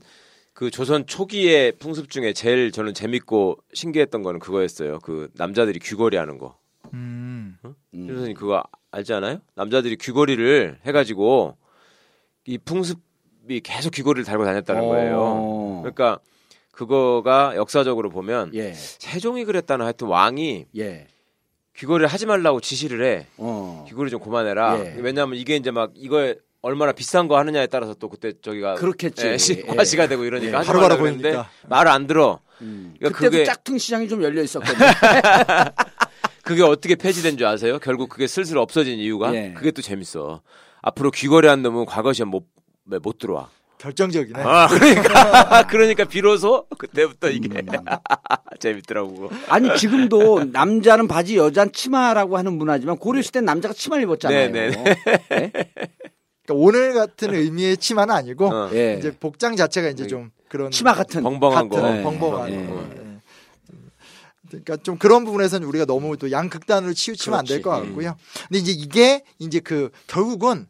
그 조선 초기의 풍습 중에 제일 저는 재밌고 신기했던 거는 그거였어요. 그 남자들이 귀걸이 하는 거. 음. 음. 선생님 그거 알지 않아요? 남자들이 귀걸이를 해가지고 이 풍습이 계속 귀걸이를 달고 다녔다는 거예요. 어. 그러니까 그거가 역사적으로 보면 예. 세종이 그랬다는 하여튼 왕이 예. 귀걸이를 하지 말라고 지시를 해. 어. 귀걸이 좀 그만해라. 예. 왜냐하면 이게 이제 막 이거에 얼마나 비싼 거 하느냐에 따라서 또 그때 저기가 그렇겠지. 예, 시- 예. 과시가 되고 이러니까 예. 바로바로 보이니까. 말을 안 들어. 음. 그러니까 그때도 그게- 짝퉁 시장이 좀 열려 있었거든요. *laughs* 그게 어떻게 폐지된 줄 아세요? 결국 그게 슬슬 없어진 이유가 예. 그게 또 재밌어. 앞으로 귀걸이 한 놈은 과거 시험 못, 네, 못 들어와. 결정적이네. 아, 그러니까 *laughs* 그러니까 비로소 그때부터 이게 음. *laughs* 재밌더라고. 아니 지금도 남자는 바지 여자는 치마라고 하는 문화지만 고려 시대 는 남자가 치마를 입었잖아요. 네, 네. 그러니까 오늘 같은 의미의 치마는 아니고 어. 예. 이제 복장 자체가 이제 좀 그런 치마 같은 벙벙한 거. 같은 네. 벙벙한 네. 거. 예. 그러니까 좀 그런 부분에서는 우리가 너무 또 양극단으로 치우치면 안 될 것 그렇지. 같고요. 근데 이제 이게 이제 그 결국은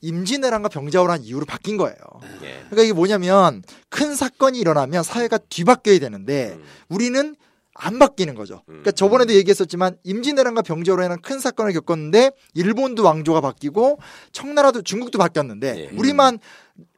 임진왜란과 병자호란 이후로 바뀐 거예요. 예. 그러니까 이게 뭐냐면 큰 사건이 일어나면 사회가 뒤바뀌어야 되는데 음. 우리는 안 바뀌는 거죠. 그러니까 저번에도 얘기했었지만 임진왜란과 병자호란은 큰 사건을 겪었는데 일본도 왕조가 바뀌고 청나라도 중국도 바뀌었는데 예. 우리만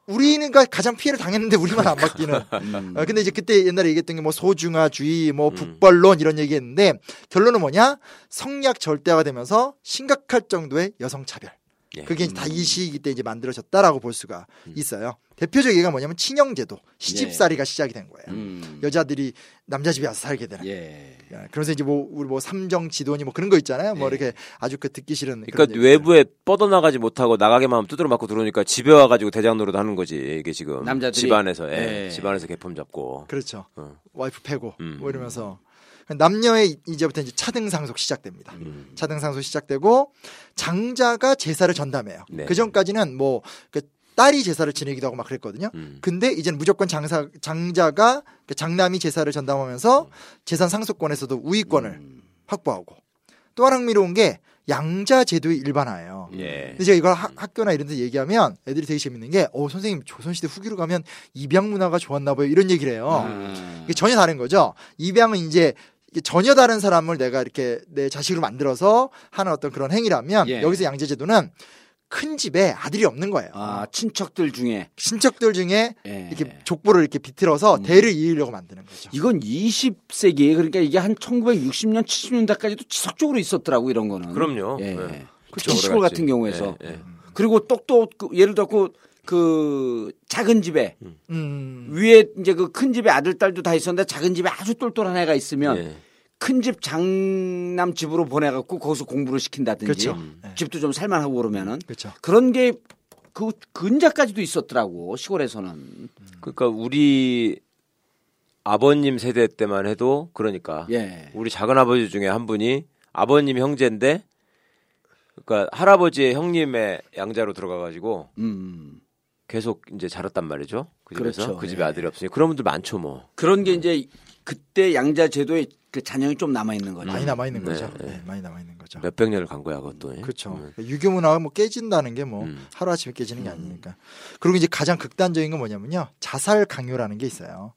우리는 가장 피해를 당했는데 우리만 안 바뀌는. *laughs* 음. 어, 근데 이제 그때 옛날에 얘기했던 게 뭐 소중화주의, 뭐 음. 북벌론 이런 얘기했는데 결론은 뭐냐? 성약 절대화가 되면서 심각할 정도의 여성 차별. 예. 그게 이제 다이 시기 때 이제 만들어졌다라고 볼 수가 음. 있어요. 대표적 얘기가 뭐냐면 친형제도, 시집살이가 시작이 된 거예요. 음. 여자들이 남자 집에 와서 살게 되는. 예. 야, 그러면서 이제 뭐 우리 뭐 삼정 지도니 뭐 그런 거 있잖아요. 뭐 예. 이렇게 아주 그 듣기 싫은. 그러니까. 외부에 뻗어나가지 못하고 나가게만 하면 두드려 맞고 들어오니까 집에 와가지고 대장 노릇 하는 거지 이게 지금 남자들이? 집안에서 예. 예. 집안에서 개품 잡고 그렇죠. 어. 와이프 패고 음. 뭐 이러면서 남녀의 이제부터 이제 차등 상속 시작됩니다. 음. 차등 상속 시작되고 장자가 제사를 전담해요. 네. 그 전까지는 뭐 그 딸이 제사를 지내기도 하고 막 그랬거든요. 음. 근데 이제는 무조건 장사 장자가 그 장남이 제사를 전담하면서 재산 상속권에서도 우위권을 음. 확보하고 또 하나 흥미로운 게 양자 제도의 일반화예요. 예. 근데 제가 이걸 하- 학교나 이런 데 얘기하면 애들이 되게 재밌는 게, 어, 선생님, 조선시대 후기로 가면 입양 문화가 좋았나 봐요. 이런 얘기를 해요. 음. 이게 전혀 다른 거죠. 입양은 이제 전혀 다른 사람을 내가 이렇게 내 자식으로 만들어서 하는 어떤 그런 행위라면 예. 여기서 양제제도는 큰 집에 아들이 없는 거예요. 아 친척들 중에 친척들 중에 예. 이렇게 족보를 이렇게 비틀어서 음. 대를 이으려고 만드는 거죠. 이건 20세기에 그러니까 이게 한 1960년 70년대까지도 지속적으로 있었더라고 이런 거는. 그럼요. 예. 예. 특히 시골. 같은 경우에서 예, 예. 그리고 똑똑 그 예를 들어 그, 그 작은 집에 음. 위에 이제 그 큰 집에 아들 딸도 다 있었는데 작은 집에 아주 똘똘한 애가 있으면 예. 큰집 장남 집으로 보내갖고 거기서 공부를 시킨다든지 그렇죠. 음. 네. 집도 좀 살만하고 그러면은 그렇죠. 그런 게 그 근자까지도 있었더라고 시골에서는 그러니까 우리 아버님 세대 때만 해도 그러니까 예 우리 작은 아버지 중에 한 분이 아버님 형제인데 그러니까 할아버지의 형님의 양자로 들어가가지고 음. 계속 이제 자랐단 말이죠. 그 집에서 그렇죠. 그 집에 예. 아들이 없으니 그런 분들 많죠 뭐. 그런 게 이제 그때 양자 제도의 그 잔영이 좀 남아 있는 거죠. 많이 남아 있는 네, 거죠. 네. 네, 많이 남아 있는 거죠. 몇백 년을 간 거야 그것도. 예? 그렇죠. 음. 유교 문화가 뭐 깨진다는 게뭐 음. 하루 아침에 깨지는 게 아니니까. 그리고 이제 가장 극단적인 건 뭐냐면요, 자살 강요라는 게 있어요.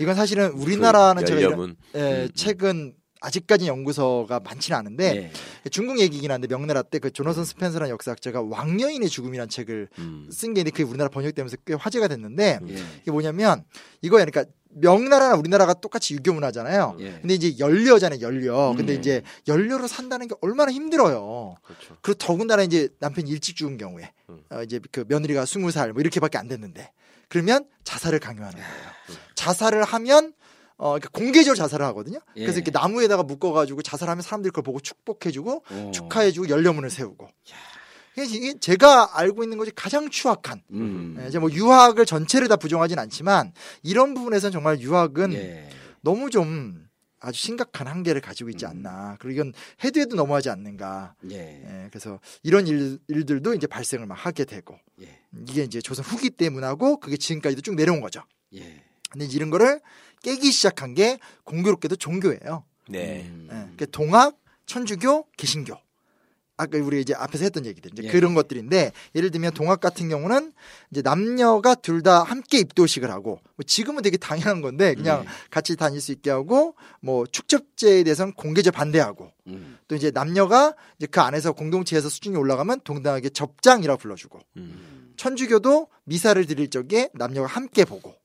이건 사실은 우리나라는 그 제가 이런. 예, 음, 책은 아직까지 연구소가 많지는 않은데 예. 중국 얘기긴 한데 명나라 때 그 조너선 스펜서라는 역사학자가 왕여인의 죽음이라는 책을 음. 쓴게 있는데 그게 우리나라 번역되면서 꽤 화제가 됐는데 예. 이게 뭐냐면 이거야 그러니까 명나라나 우리나라가 똑같이 유교 문화잖아요. 예. 근데 이제 연료잖아요, 연료. 근데 음. 이제 연료로 산다는 게 얼마나 힘들어요. 그렇죠. 그리고 더군다나 이제 남편이 일찍 죽은 경우에 음. 어, 이제 그 며느리가 스무 살 뭐 이렇게밖에 안 됐는데 그러면 자살을 강요하는 거예요. 자살을 하면 어 그러니까 공개적으로 자살을 하거든요. 예. 그래서 이렇게 나무에다가 묶어가지고 자살하면 사람들이 그걸 보고 축복해주고 어. 축하해주고 연료문을 세우고. 이게 이게 제가 알고 있는 것이 가장 추악한. 음. 예, 이제 뭐 유학을 전체를 다 부정하진 않지만 이런 부분에서는 정말 유학은 예. 너무 좀 아주 심각한 한계를 가지고 있지 않나. 그리고 이건 해도 해도 너무하지 않는가. 예. 예, 그래서 이런 일, 일들도 이제 발생을 막 하게 되고 예. 이게 이제 조선 후기 때 문화고 그게 지금까지도 쭉 내려온 거죠. 예. 근데 이런 거를 깨기 시작한 게 공교롭게도 종교예요. 네. 음. 예, 그 동학, 천주교, 개신교. 아까 우리 이제 앞에서 했던 얘기들 이제 예. 그런 것들인데 예를 들면 동학 같은 경우는 이제 남녀가 둘 다 함께 입도식을 하고 뭐 지금은 되게 당연한 건데 그냥 네. 같이 다닐 수 있게 하고 뭐 축첩제에 대해서는 공개적 반대하고 음. 또 이제 남녀가 이제 그 안에서 공동체에서 수준이 올라가면 동등하게 접장이라고 불러주고 음. 천주교도 미사를 드릴 적에 남녀가 함께 보고 예.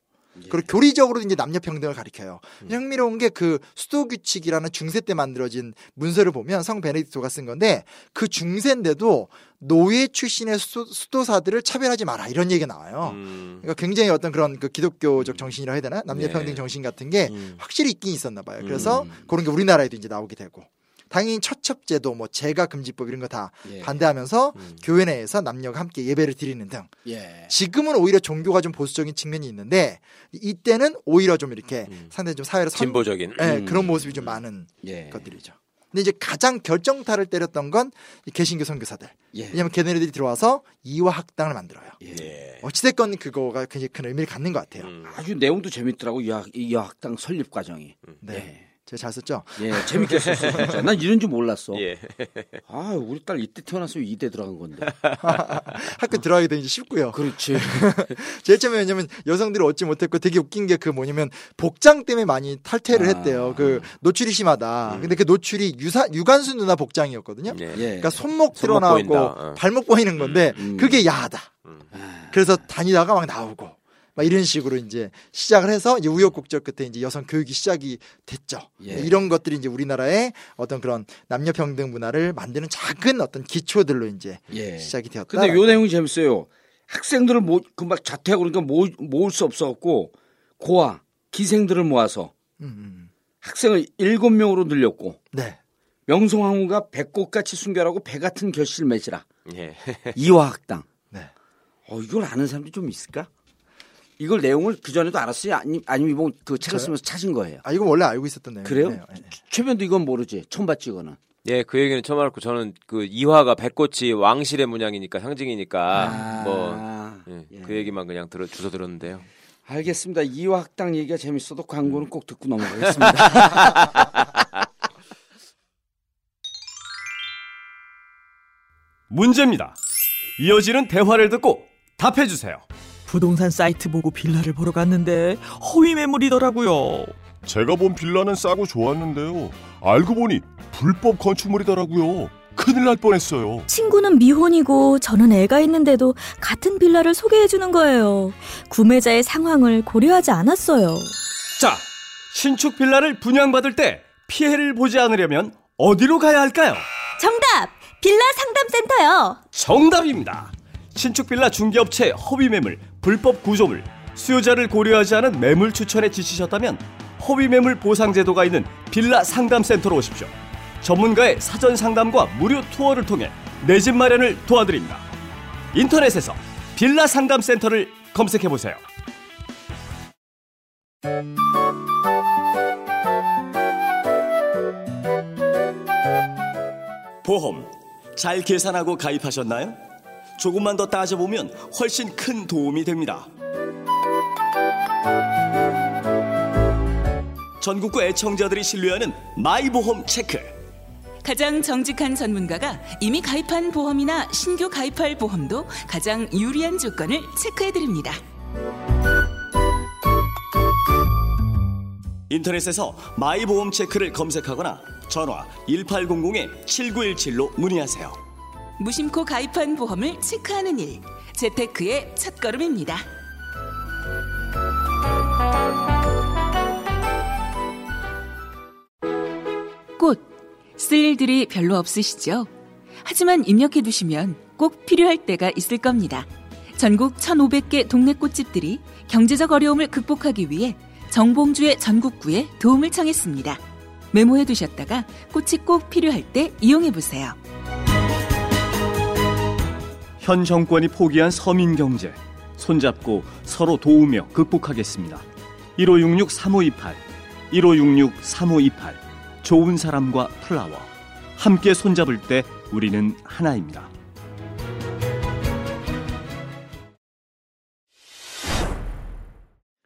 그리고 교리적으로 이제 남녀 평등을 가리켜요. 흥미로운 게 그 수도 규칙이라는 중세 때 만들어진 문서를 보면 성 베네딕토가 쓴 건데 그 중세인데도 노예 출신의 수도, 사들을 차별하지 마라 이런 얘기가 나와요. 음. 그러니까 굉장히 어떤 그런 그 기독교적 정신이라 해야 되나 남녀 네. 평등 정신 같은 게 음. 확실히 있긴 있었나 봐요. 그래서 음. 그런 게 우리나라에도 이제 나오게 되고 당연히 처첩제도 뭐 재가 금지법 이런 거다 예. 반대하면서 음. 교회 내에서 남녀가 함께 예배를 드리는 등 예. 지금은 오히려 종교가 좀 보수적인 측면이 있는데 이때는 오히려 좀 이렇게 음. 상당히 좀 사회로 선, 진보적인. 예, 음. 그런 모습이 좀 많은 예. 것들이죠. 근데 이제 가장 결정타를 때렸던 건이 개신교 선교사들. 예. 왜냐하면 걔네들이 들어와서 이화 학당을 만들어요. 예. 예. 어찌됐건 그거가 굉장히 큰 의미를 갖는 것 같아요. 음. 아주 내용도 재밌더라고 이, 학, 이 여학당 설립 과정이. 네. 제가 잘 썼죠? 예. 예, 재밌게 썼어 진짜. 난 이런 줄 몰랐어. 예. 아, 우리 딸 이때 태어났으면 이대 들어간 건데. *laughs* 학교 들어가게 되면 이제 쉽고요. 그렇지. *laughs* 제일 처음에 왜냐면 여성들이 얻지 못했고 되게 웃긴 게 그 뭐냐면 복장 때문에 많이 탈퇴를 아. 했대요. 그 노출이 심하다. 근데 그 노출이 유사, 유관수 누나 복장이었거든요. 예. 예. 그러니까 손목 손목 드러나고 보인다. 어. 발목 보이는 건데 음. 그게 야하다. 아, 그래서 다니다가 막 나오고 막 이런 식으로 이제 시작을 해서 이제 우여곡절 끝에 이제 여성 교육이 시작이 됐죠. 예. 이런 것들이 이제 우리나라의 어떤 그런 남녀 평등 문화를 만드는 작은 어떤 기초들로 이제 예. 시작이 되었다. 근데 요 내용이 재밌어요. 학생들을 모, 그막 자퇴하고 그러니까 모, 모을 수 없어갖고 고아, 기생들을 모아서 음, 음. 학생을 일곱 명으로 늘렸고 네. 명성황후가 배꼽같이 순결하고 배 같은 결실을 맺으라. 예. 이화학당. 네. 어, 이걸 아는 사람들이 좀 있을까? 이걸 내용을 그 전에도 알았어요? 아니, 아니면 이번 그 책을 저요? 쓰면서 찾은 거예요? 아 이거 원래 알고 있었던 내용이에요. 그래요? 최변도 이건 모르지. 처음 봤지, 이거는. 예, 그 얘기는 처음 알고 저는 그 이화가 배꽃이 왕실의 문양이니까 상징이니까 아, 뭐 예, 예. 그 얘기만 그냥 들어 주워 들었는데요. 알겠습니다. 이화 학당 얘기가 재밌어도 광고는 꼭 듣고 넘어가겠습니다. *laughs* 문제입니다. 이어지는 대화를 듣고 답해 주세요. 부동산 사이트 보고 빌라를 보러 갔는데 허위 매물이더라고요. 제가 본 빌라는 싸고 좋았는데요. 알고 보니 불법 건축물이더라고요. 큰일 날 뻔했어요. 친구는 미혼이고 저는 애가 있는데도 같은 빌라를 소개해 주는 거예요. 구매자의 상황을 고려하지 않았어요. 자, 신축 빌라를 분양받을 때 피해를 보지 않으려면 어디로 가야 할까요? 정답! 빌라 상담센터요. 정답입니다. 신축 빌라 중개업체 허위 매물, 불법 구조물, 수요자를 고려하지 않은 매물 추천에 지치셨다면 허위 매물 보상 제도가 있는 빌라 상담센터로 오십시오. 전문가의 사전 상담과 무료 투어를 통해 내 집 마련을 도와드립니다. 인터넷에서 빌라 상담센터를 검색해 보세요. 보험 잘 계산하고 가입하셨나요? 조금만 더 따져보면 훨씬 큰 도움이 됩니다. 전국구 애청자들이 신뢰하는 마이보험 체크. 가장 정직한 전문가가 이미 가입한 보험이나 신규 가입할 보험도 가장 유리한 조건을 체크해 드립니다. 인터넷에서 마이보험 체크를 검색하거나 전화 1800-7917로 문의하세요. 무심코 가입한 보험을 체크하는 일. 재테크의 첫걸음입니다. 꽃. 쓸 일들이 별로 없으시죠? 하지만 입력해 두시면 꼭 필요할 때가 있을 겁니다. 전국 1,500개 동네 꽃집들이 경제적 어려움을 극복하기 위해 정봉주의 전국구에 도움을 청했습니다. 메모해 두셨다가 꽃이 꼭 필요할 때 이용해 보세요. 현 정권이 포기한 서민 경제 손잡고 서로 도우며 극복하겠습니다. 1566-3528 1566-3528 좋은 사람과 플라워 함께 손잡을 때 우리는 하나입니다.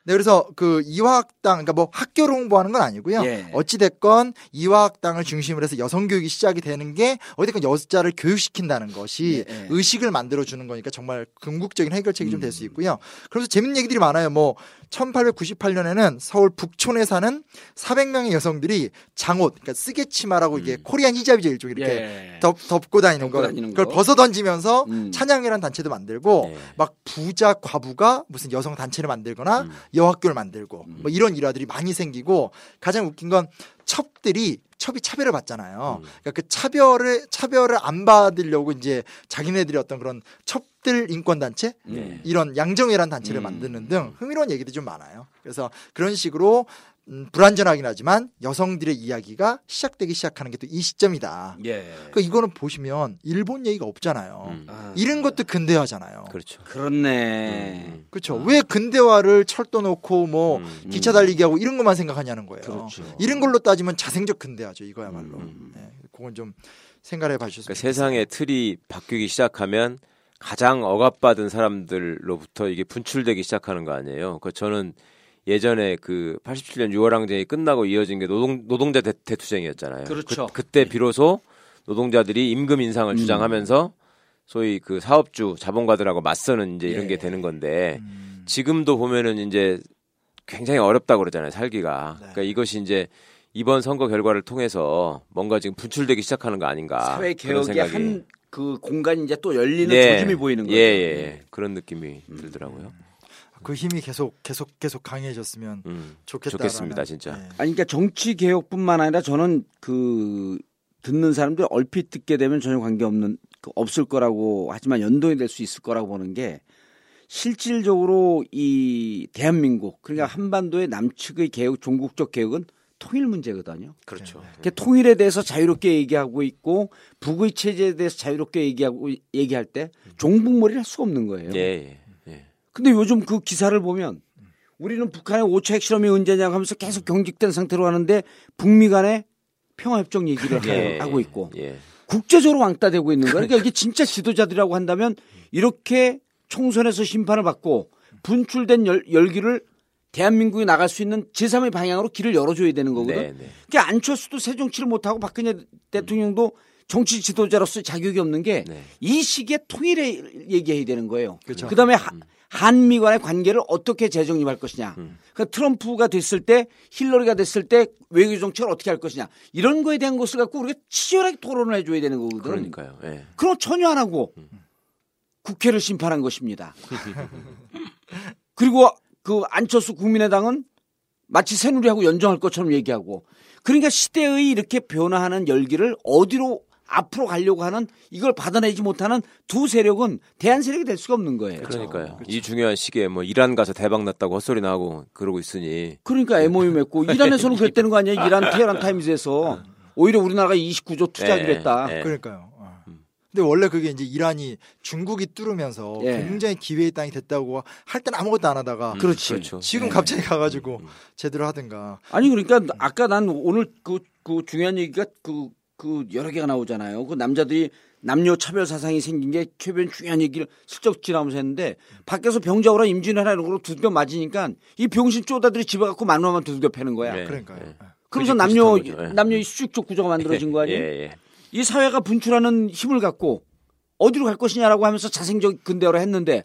네, 그래서 그 이화학당, 그러니까 뭐 학교를 홍보하는 건 아니고요. 예. 어찌됐건 이화학당을 중심으로 해서 여성 교육이 시작이 되는 게 어쨌든 여자를 교육시킨다는 것이 예, 예. 의식을 만들어주는 거니까 정말 궁극적인 해결책이 좀될 음. 수 있고요. 그래서 재밌는 얘기들이 많아요. 뭐 1898년에는 서울 북촌에 사는 400명의 여성들이 장옷, 그러니까 쓰개치마라고 이게 코리안 히잡이죠. 일종 이렇게 음. 예. 덮, 덮고 다니는 덮고 걸 다니는 그걸 거. 벗어 던지면서 음. 찬양이라는 단체도 만들고 네. 막 부자 과부가 무슨 여성 단체를 만들거나 음. 여학교를 만들고 뭐 이런 일화들이 많이 생기고 가장 웃긴 건 첩들이 첩이 차별을 받잖아요. 음. 그러니까 그 차별을 차별을 안 받으려고 이제 자기네들이 어떤 그런 첩 들 인권 단체 네. 이런 양정회란 단체를 음. 만드는 등 흥미로운 얘기들이 좀 많아요. 그래서 그런 식으로 음, 불완전하긴 하지만 여성들의 이야기가 시작되기 시작하는 게 또 이 시점이다. 예. 그러니까 이거는 보시면 일본 얘기가 없잖아요. 음. 아, 이런 것도 근대화잖아요. 그렇죠. 그렇네. 음. 그렇죠. 왜 근대화를 철도 놓고 뭐 음. 기차 달리기 하고 이런 것만 생각하냐는 거예요. 그렇죠. 이런 걸로 따지면 자생적 근대화죠. 이거야말로. 음. 네, 그건 좀 생각해 봐주셨으면 그러니까. 세상의 틀이 바뀌기 시작하면 가장 억압받은 사람들로부터 이게 분출되기 시작하는 거 아니에요. 그 저는 예전에 그 87년 6월 항쟁이 끝나고 이어진 게 노동 노동자 대, 대투쟁이었잖아요. 그렇죠. 그, 때 비로소 노동자들이 임금 인상을 음. 주장하면서 소위 그 사업주 자본가들하고 맞서는 이제 이런 예. 게 되는 건데 음. 지금도 보면은 이제 굉장히 어렵다 그러잖아요 살기가. 네. 그러니까 이것이 이제 이번 선거 결과를 통해서 뭔가 지금 분출되기 시작하는 거 아닌가 사회 개혁의. 한 그 공간이 이제 또 열리는 예. 조짐이 보이는 거죠. 예, 예, 예. 그런 느낌이 들더라고요. 그 힘이 계속 계속 계속 강해졌으면 음, 좋겠다. 좋겠습니다, 진짜. 네. 아니 그러니까 정치 개혁뿐만 아니라 저는 그 듣는 사람들 얼핏 듣게 되면 전혀 관계 없는 그 없을 거라고 하지만 연동이 될 수 있을 거라고 보는 게 실질적으로 이 대한민국 그러니까 한반도의 남측의 개혁 종국적 개혁은 통일 문제거든요. 그렇죠. 그 통일에 대해서 자유롭게 얘기하고 있고 북의 체제에 대해서 자유롭게 얘기하고 얘기할 때 종북머리를 할 수가 없는 거예요. 예, 예, 예. 근데 요즘 그 기사를 보면 우리는 북한의 5차 핵실험이 언제냐고 하면서 계속 경직된 상태로 하는데 북미 간의 평화협정 얘기를 예, 하고 있고 예. 국제적으로 왕따되고 있는 거예요. 그러니까 이게 진짜 지도자들이라고 한다면 이렇게 총선에서 심판을 받고 분출된 열, 열기를 대한민국이 나갈 수 있는 제3의 방향으로 길을 열어줘야 되는 거거든. 네, 네. 그러니까 안철수도 새 정치를 못하고 박근혜 대통령도 정치 지도자로서 자격이 없는 게이 네. 시기에 통일에 얘기해야 되는 거예요. 그렇죠. 그다음에 하- 한미 간의 관계를 어떻게 재정립할 것이냐. 음. 그러니까 트럼프가 됐을 때 힐러리가 됐을 때 외교 정책을 어떻게 할 것이냐. 이런 거에 대한 것을 갖고 우리가 치열하게 토론을 해줘야 되는 거거든. 그러니까요. 예. 그럼 전혀 안 하고 국회를 심판한 것입니다. *laughs* 그리고 그 안철수 국민의당은 마치 새누리하고 연정할 것처럼 얘기하고 그러니까 시대의 이렇게 변화하는 열기를 어디로 앞으로 가려고 하는 이걸 받아내지 못하는 두 세력은 대한 세력이 될 수가 없는 거예요. 그러니까요. 이 중요한 시기에 뭐 이란 가서 대박 났다고 헛소리 나고 그러고 있으니 그러니까 MOU 맺고 *laughs* 이란에서는 그랬다는 거 아니에요? 이란 *laughs* 테헤란 타임즈에서 오히려 우리나라가 29조 투자하기로 예, 했다. 예. 그러니까요. 어. 근데 원래 그게 이제 이란이 중국이 뚫으면서 예. 굉장히 기회의 땅이 됐다고 할 때는 아무것도 안 하다가 그렇지. 그렇죠. 지금 예. 갑자기 가가지고 제대로 하든가. 아니 그러니까 아까 난 오늘 그, 그 중요한 얘기가 그, 그 여러 개가 나오잖아요. 그 남자들이 남녀 차별 사상이 생긴 게 최변 중요한 얘기를 슬쩍 지나면서 했는데 밖에서 병자호랑 임진왜란 이런 걸로 두들겨 맞으니까 이 병신 쪼다들이 집에 갖고 만원만 두들겨 패는 거야. 네. 그러니까요. 네. 그러면서 남녀. 예. 남녀 의 수직적 구조가 만들어진 거 아니에요? 예, 예. 이 사회가 분출하는 힘을 갖고 어디로 갈 것이냐라고 하면서 자생적 근대화를 했는데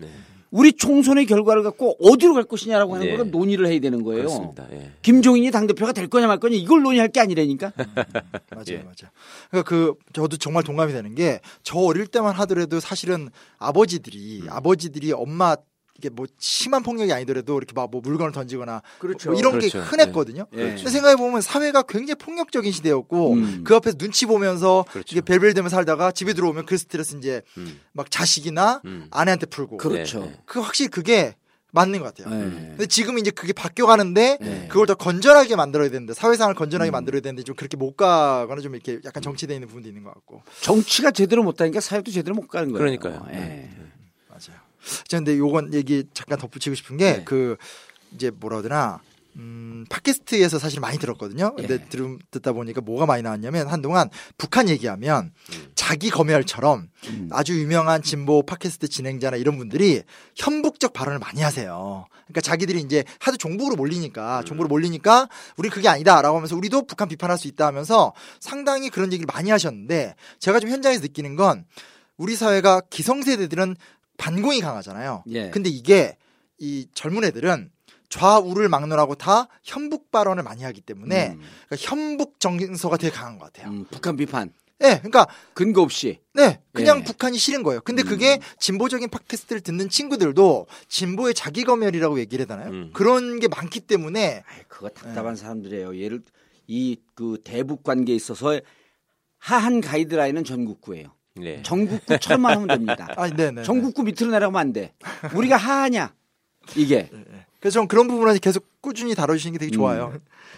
우리 총선의 결과를 갖고 어디로 갈 것이냐라고 하는 네. 거를 논의를 해야 되는 거예요. 그렇습니다. 예. 김종인이 당대표가 될 거냐 말 거냐 이걸 논의할 게 아니라니까. *laughs* 맞아요, 예. 맞아요. 그러니까 그 저도 정말 동감이 되는 게 저 어릴 때만 하더라도 사실은 아버지들이 음. 아버지들이 엄마 이게 뭐 심한 폭력이 아니더라도 이렇게 막 뭐 물건을 던지거나 그렇죠. 뭐 이런 그렇죠. 게 흔했거든요. 예. 근데 생각해 보면 사회가 굉장히 폭력적인 시대였고 음. 그 앞에서 눈치 보면서 그렇죠. 이게 벨벨대며 살다가 집에 들어오면 그 스트레스 이제 음. 막 자식이나 음. 아내한테 풀고 그렇죠. 네, 네. 그 확실히 그게 맞는 것 같아요. 네. 근데 지금 이제 그게 바뀌어 가는데 네. 그걸 더 건전하게 만들어야 되는데 사회상을 건전하게 음. 만들어야 되는데 좀 그렇게 못 가거나 좀 이렇게 약간 정치돼 있는 부분도 있는 것 같고 정치가 제대로 못하니까 사회도 제대로 못 가는 거예요. 그러니까요. 예. 자, 근데 요건 얘기 잠깐 덧붙이고 싶은 게 네. 그 이제 뭐라 하더나 음, 팟캐스트에서 사실 많이 들었거든요. 근데 예. 들, 듣다 보니까 뭐가 많이 나왔냐면 한동안 북한 얘기하면 자기 검열처럼 음. 아주 유명한 진보 팟캐스트 진행자나 이런 분들이 현북적 발언을 많이 하세요. 그러니까 자기들이 이제 하도 종북으로 몰리니까 종북으로 몰리니까 우리 그게 아니다라고 하면서 우리도 북한 비판할 수 있다 하면서 상당히 그런 얘기를 많이 하셨는데 제가 좀 현장에서 느끼는 건 우리 사회가 기성세대들은 반공이 강하잖아요. 예. 근데 이게 이 젊은 애들은 좌우를 막론하고 다 현북 발언을 많이 하기 때문에 음. 그러니까 현북 정서가 되게 강한 것 같아요. 음, 북한 비판 네, 그러니까 근거 없이. 네, 그냥 예. 북한이 싫은 거예요. 근데 음. 그게 진보적인 팟캐스트를 듣는 친구들도 진보의 자기 검열이라고 얘기를 하잖아요. 음. 그런 게 많기 때문에 아이, 그거 답답한 사람들이에요. 예를 이 그 대북 관계에 있어서 하한 가이드라인은 전국구예요. 네. 전국구 철만 하면 됩니다. *laughs* 아, 네, 네. 전국구 밑으로 내려가면 안 돼. 우리가 하하냐 이게 그래서 저는 그런 부분을 계속 꾸준히 다뤄주시는 게 되게 좋아요.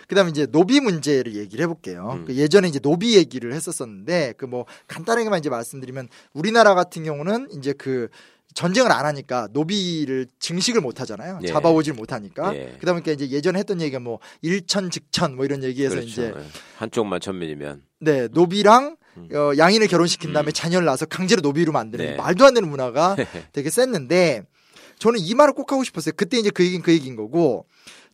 그다음에 이제 노비 문제를 얘기를 해볼게요. 음. 그 예전에 이제 노비 얘기를 했었었는데 그 뭐 간단하게만 이제 말씀드리면 우리나라 같은 경우는 이제 그 전쟁을 안 하니까 노비를 증식을 못 하잖아요. 예. 잡아오질 못하니까. 예. 그다음에 이제 예전에 했던 얘기가 뭐 일천 즉천 뭐 이런 얘기해서 그렇죠. 이제 예. 한쪽만 천민이면 네 노비랑 음. 어, 양인을 결혼시킨 다음에 음. 자녀를 낳아서 강제로 노비로 만드는 네. 말도 안 되는 문화가 *laughs* 되게 셌는데 저는 이 말을 꼭 하고 싶었어요. 그때 이제 그 얘기는 그 얘기인 거고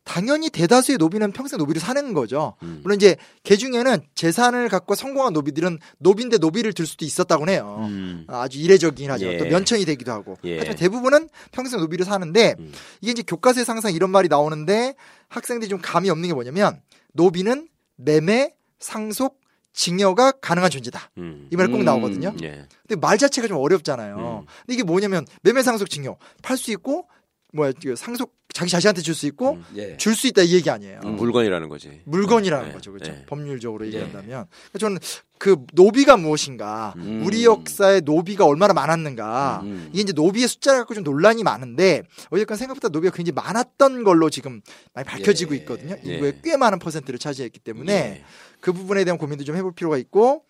당연히 대다수의 노비는 평생 노비로 사는 거죠. 음. 물론 이제 개 중에는 재산을 갖고 성공한 노비들은 노비인데 노비를 둘 수도 있었다고 해요. 음. 아주 이례적이긴 하죠. 예. 또 면천이 되기도 하고. 예. 하지만 대부분은 평생 노비로 사는데 음. 이게 이제 교과서에서 항상 이런 말이 나오는데 학생들이 좀 감이 없는 게 뭐냐면 노비는 매매, 상속, 증여가 가능한 존재다. 음. 이 말이 꼭 음. 나오거든요. 예. 근데 말 자체가 좀 어렵잖아요. 음. 근데 이게 뭐냐면 매매, 상속, 증여 팔 수 있고 뭐야 그 상속 자기 자신한테 줄 수 있고 음. 예. 줄수 있다 이 얘기 아니에요. 음, 물건이라는 거지. 물건이라는 예. 거죠, 그렇죠? 예. 법률적으로 예. 얘기한다면 그러니까 저는 그 노비가 무엇인가, 음. 우리 역사에 노비가 얼마나 많았는가, 음. 이게 이제 노비의 숫자를 갖고 좀 논란이 많은데 어쨌건 생각보다 노비가 굉장히 많았던 걸로 지금 많이 밝혀지고 예. 있거든요. 예. 인구의 꽤 많은 퍼센트를 차지했기 때문에 예. 그 부분에 대한 고민도 좀 해볼 필요가 있고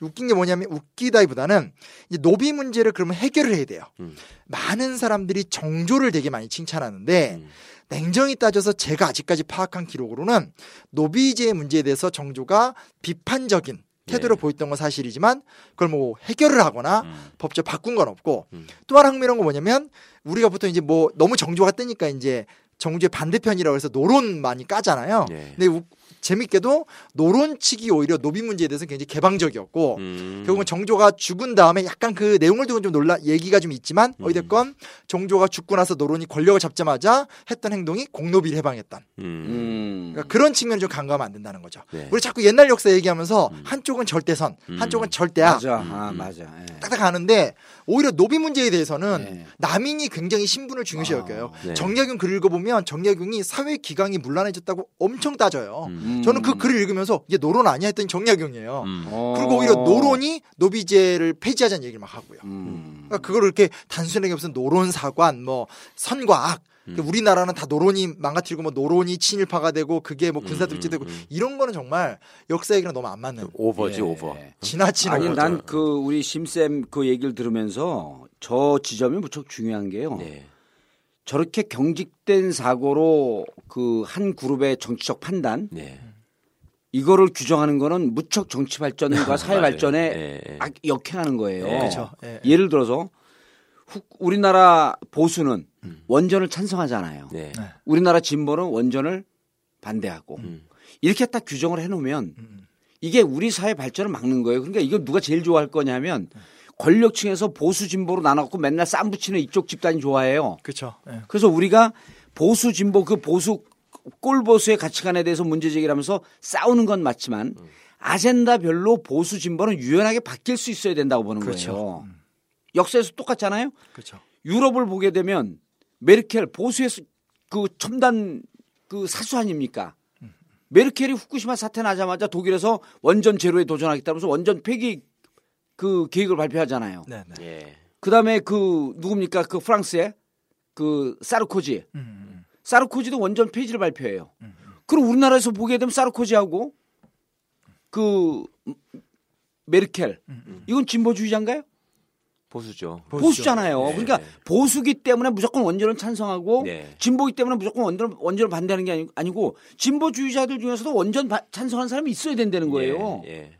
웃긴 게 뭐냐면 웃기다기보다는 이제 노비 문제를 그러면 해결을 해야 돼요. 음. 많은 사람들이 정조를 되게 많이 칭찬하는데 음. 냉정히 따져서 제가 아직까지 파악한 기록으로는 노비제 문제에 대해서 정조가 비판적인 태도를 네. 보였던 건 사실이지만 그걸 뭐 해결을 하거나 음. 법적 바꾼 건 없고 음. 또 하나 흥미로운 건 뭐냐면 우리가 보통 이제 뭐 너무 정조가 뜨니까 이제 정조의 반대편이라고 해서 노론 많이 까잖아요. 예. 근데 우- 재밌게도 노론 측이 오히려 노비 문제에 대해서 굉장히 개방적이었고 음. 결국은 정조가 죽은 다음에 약간 그 내용을 두고 좀 논란 얘기가 좀 있지만 음. 어찌됐건 정조가 죽고 나서 노론이 권력을 잡자마자 했던 행동이 공노비를 해방했던 음. 음. 그러니까 그런 측면을 좀 간과하면 안 된다는 거죠. 네. 우리 자꾸 옛날 역사 얘기하면서 음. 한쪽은 절대선, 음. 한쪽은 절대악 맞아. 음, 아, 음. 맞아. 예. 딱딱 가는데 오히려 노비 문제에 대해서는 예. 남인이 굉장히 신분을 중요시 아, 여겨요. 네. 정약용 글을 읽어보면 정약용이 사회 기강이 문란해졌다고 엄청 따져요. 음. 저는 그 글을 읽으면서 이게 노론 아니야 했더니 정약용이에요. 음. 어. 그리고 오히려 노론이 노비제를 폐지하자는 얘기를 막 하고요. 음. 그러니까 그거를 이렇게 단순하게 무슨 노론 사관 뭐 선과 악 음. 그러니까 우리나라는 다 노론이 망가뜨리고 뭐 노론이 친일파가 되고 그게 뭐 군사 음, 독재되고 음, 음. 이런 거는 정말 역사 얘기랑 너무 안 맞는 오버지 예. 오버. 지나친 아니. 난 그 우리 심쌤 그 얘기를 들으면서 저 지점이 무척 중요한 게요. 네. 저렇게 경직된 사고로 그 한 그룹의 정치적 판단 네. 이거를 규정하는 거는 무척 정치 발전과 *laughs* 사회. 발전에. 악- 역행하는 거예요. 예. 그렇죠. 예. 예를 들어서 후- 우리나라 보수는 원전을 찬성하잖아요. 네. 네. 우리나라 진보는 원전을 반대하고 음. 이렇게 딱 규정을 해놓으면 음. 이게 우리 사회 발전을 막는 거예요. 그러니까 이거 누가 제일 좋아할 거냐면 권력층에서 보수 진보로 나눠갖고 맨날 쌈 붙이는 이쪽 집단이 좋아해요. 그렇죠. 예. 그래서 우리가 보수 진보 그 보수 꼴보수의 가치관에 대해서 문제 제기를 하면서 싸우는 건 맞지만 아젠다별로 보수 진보는 유연하게 바뀔 수 있어야 된다고 보는 그렇죠. 거예요. 역사에서 똑같잖아요. 그렇죠. 유럽을 보게 되면 메르켈 보수의 수- 그 첨단 그 사수 아닙니까? 메르켈이 후쿠시마 사태 나자마자 독일에서 원전 제로에 도전하겠다면서 원전 폐기 그 계획을 발표하잖아요. 네, 네. 예. 그다음에 그 누굽니까? 그 프랑스의 그 사르코지. 음, 음, 사르코지도 원전 폐지를 발표해요. 그럼 우리나라에서 보게 되면 사르코지하고 그 메르켈 이건 진보주의자인가요? 보수죠. 보수잖아요. 네. 그러니까 보수기 때문에 무조건 원전을 찬성하고 네. 진보기 때문에 무조건 원전, 원전을 반대하는 게 아니- 아니고 진보주의자들 중에서도 원전 바- 찬성하는 사람이 있어야 된다는 거예요. 예, 예.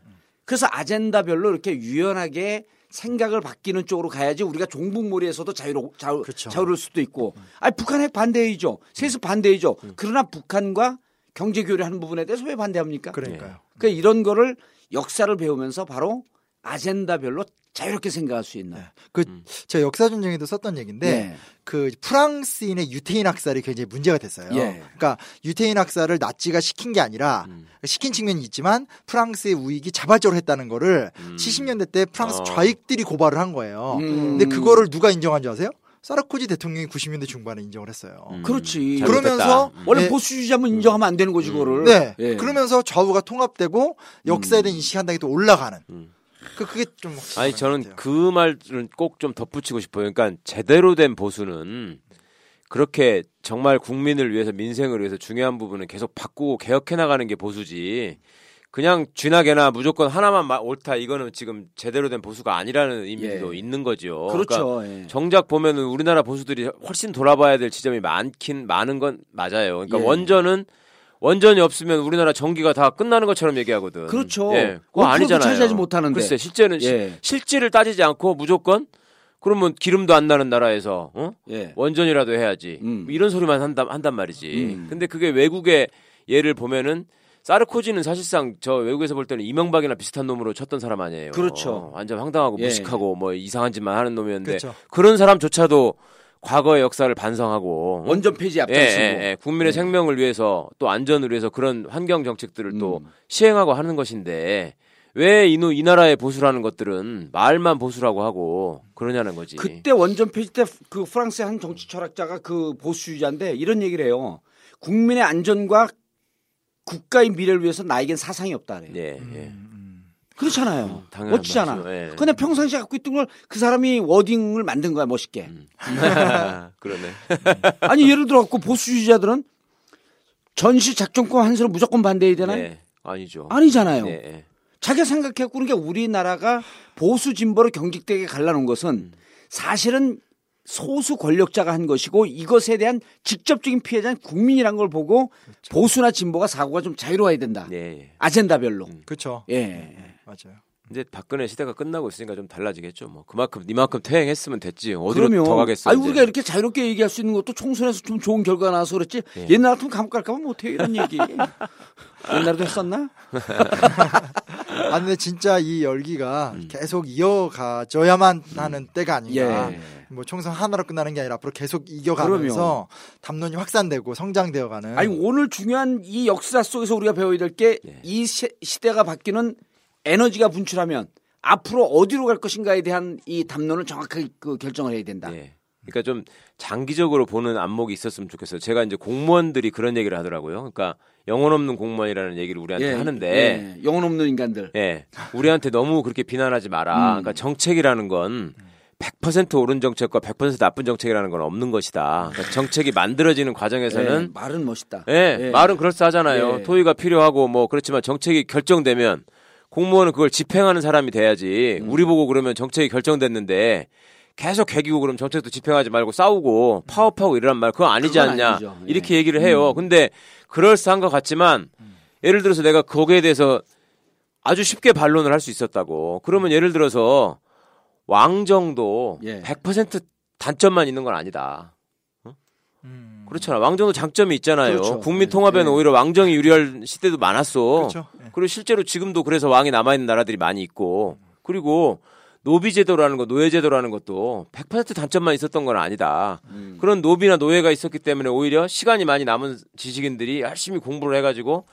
그래서 아젠다별로 이렇게 유연하게 생각을 바뀌는 쪽으로 가야지 우리가 종북몰이에서도 자유로 자유, 그렇죠. 자유로울 수도 있고. 아 북한 핵 반대이죠. 세수 반대이죠. 음. 그러나 북한과 경제 교류하는 부분에 대해서 왜 반대합니까? 그러니까요. 그러니까 이런 거를 역사를 배우면서 바로 아젠다별로 자유롭게 생각할 수 있는. 그 제가 역사 전쟁에도 썼던 얘기인데 네. 그 프랑스인의 유태인 학살이 굉장히 문제가 됐어요. 예. 그러니까 유태인 학살을 나치가 시킨 게 아니라 음. 시킨 측면이 있지만 프랑스의 우익이 자발적으로 했다는 거를 음. 70년대 때 프랑스 어. 좌익들이 고발을 한 거예요. 음. 근데 그거를 누가 인정한 줄 아세요? 사르코지 대통령이 90년대 중반에 인정을 했어요. 음. 그렇지. 그러면서 음. 원래 네. 보수주의자면 인정하면 안 되는 거지 그거를. 네. 예. 그러면서 좌우가 통합되고 역사에 대한 인식이 한 단계 또 올라가는. 음. 그 그게 좀 아니 저는. 그 말은 꼭좀 덧붙이고 싶어요. 그러니까 제대로 된 보수는 그렇게 정말 국민을 위해서 민생을 위해서 중요한 부분은 계속 바꾸고 개혁해 나가는 게 보수지. 그냥 쥐나개나 무조건 하나만 마- 옳다 이거는 지금 제대로 된 보수가 아니라는 의미도 예. 있는 거죠. 그렇죠. 그러니까 예. 정작 보면은 우리나라 보수들이 훨씬 돌아봐야 될 지점이 많긴 많은 건 맞아요. 그러니까 예. 원전은 원전이 없으면 우리나라 전기가 다 끝나는 것처럼 얘기하거든. 그렇죠. 예. 그거 5%도 아니잖아요. 차지하지 못하는데. 글쎄 실제는 시- 예. 실질을 따지지 않고 무조건 그러면 기름도 안 나는 나라에서 어? 예. 원전이라도 해야지 음. 이런 소리만 한단 한단 말이지. 음. 근데 그게 외국의 예를 보면은 사르코지는 사실상 저 외국에서 볼 때는 이명박이나 비슷한 놈으로 쳤던 사람 아니에요. 그렇죠. 완전 황당하고 예. 무식하고 뭐 이상한 짓만 하는 놈이었는데 그렇죠. 그런 사람조차도 과거의 역사를 반성하고 원전 폐지 예, 앞장서고. 예, 예. 국민의 생명을 위해서 또 안전을 위해서 그런 환경 정책들을 또 음. 시행하고 하는 것인데 왜이이 나라의 보수라는 것들은 말만 보수라고 하고 그러냐는 거지. 그때 원전 폐지 때 그 프랑스의 한 정치 철학자가 그 보수주의자인데 이런 얘기를 해요. 국민의 안전과 국가의 미래를 위해서 나에겐 사상이 없다 그래요. 예, 음, 예. 그렇잖아요. 당연한 멋지잖아. 예. 근데 평상시에 갖고 있던 걸 그 사람이 워딩을 만든 거야 멋있게. 음. *laughs* 그러네. 아니 예를 들어 갖고 보수주의자들은 전시 작전권 한수로 무조건 반대해야 되나요? 네. 아니죠. 아니잖아요. 예, 예. 자기가 생각해갖고 그러니까 우리나라가 보수 진보로 경직되게 갈라놓은 것은 음. 사실은 소수 권력자가 한 것이고 이것에 대한 직접적인 피해자는 국민이란 걸 보고 보수나 진보가 사고가 좀 자유로워야 된다. 예, 예. 아젠다별로. 그렇죠. 예. 맞아요. 이제 박근혜 시대가 끝나고 있으니까 좀 달라지겠죠. 뭐 그만큼 이만큼 퇴행했으면 됐지. 어디로 그러면 더 가겠어. 아니 이제. 우리가 이렇게 자유롭게 얘기할 수 있는 것도 총선에서 좀 좋은 결과가 나와서 그렇지 예. 옛날 같으면 감옥 갈까 봐 못 해요 이런 얘기 *laughs* 옛날에도 했었나? 아 근데 진짜 이 열기가 계속 이어가져야만 하는 때가 아닌가. 예. 뭐 총선 하나로 끝나는 게 아니라 앞으로 계속 이겨가면서 담론이 확산되고 성장되어가는. 아니 오늘 중요한 이 역사 속에서 우리가 배워야 될 게이 예. 시대가 바뀌는 에너지가 분출하면 앞으로 어디로 갈 것인가에 대한 이 담론을 정확하게 그 결정을 해야 된다. 예. 그러니까 좀 장기적으로 보는 안목이 있었으면 좋겠어요. 제가 이제 공무원들이 그런 얘기를 하더라고요. 그러니까 영혼 없는 공무원이라는 얘기를 우리한테 예, 하는데 예, 영혼 없는 인간들. 예. 우리한테 너무 그렇게 비난하지 마라. 음. 그러니까 정책이라는 건 100% 옳은 정책과 100% 나쁜 정책이라는 건 없는 것이다. 그러니까 정책이 만들어지는 과정에서는 예, 말은 멋있다. 예, 예. 말은 그럴싸하잖아요. 예. 토의가 필요하고 뭐 그렇지만 정책이 결정되면 공무원은 그걸 집행하는 사람이 돼야지. 음. 우리 보고 그러면 정책이 결정됐는데 계속 개기고 그럼 정책도 집행하지 말고 싸우고 파업하고 이러란 말 그거 아니지 않냐. 아니죠. 예. 이렇게 얘기를 해요. 근데 그럴싸한 것 같지만 예를 들어서 내가 거기에 대해서 아주 쉽게 반론을 할 수 있었다고. 그러면 예를 들어서 왕정도 예. 100% 단점만 있는 건 아니다. 어? 그렇잖아. 왕정도 장점이 있잖아요. 그렇죠. 국민 통합에는 네. 오히려 왕정이 유리할 시대도 많았어. 그렇죠. 그리고 실제로 지금도 그래서 왕이 남아있는 나라들이 많이 있고. 그리고 노비제도라는 거, 노예제도라는 것도 100% 단점만 있었던 건 아니다. 음. 그런 노비나 노예가 있었기 때문에 오히려 시간이 많이 남은 지식인들이 열심히 공부를 해가지고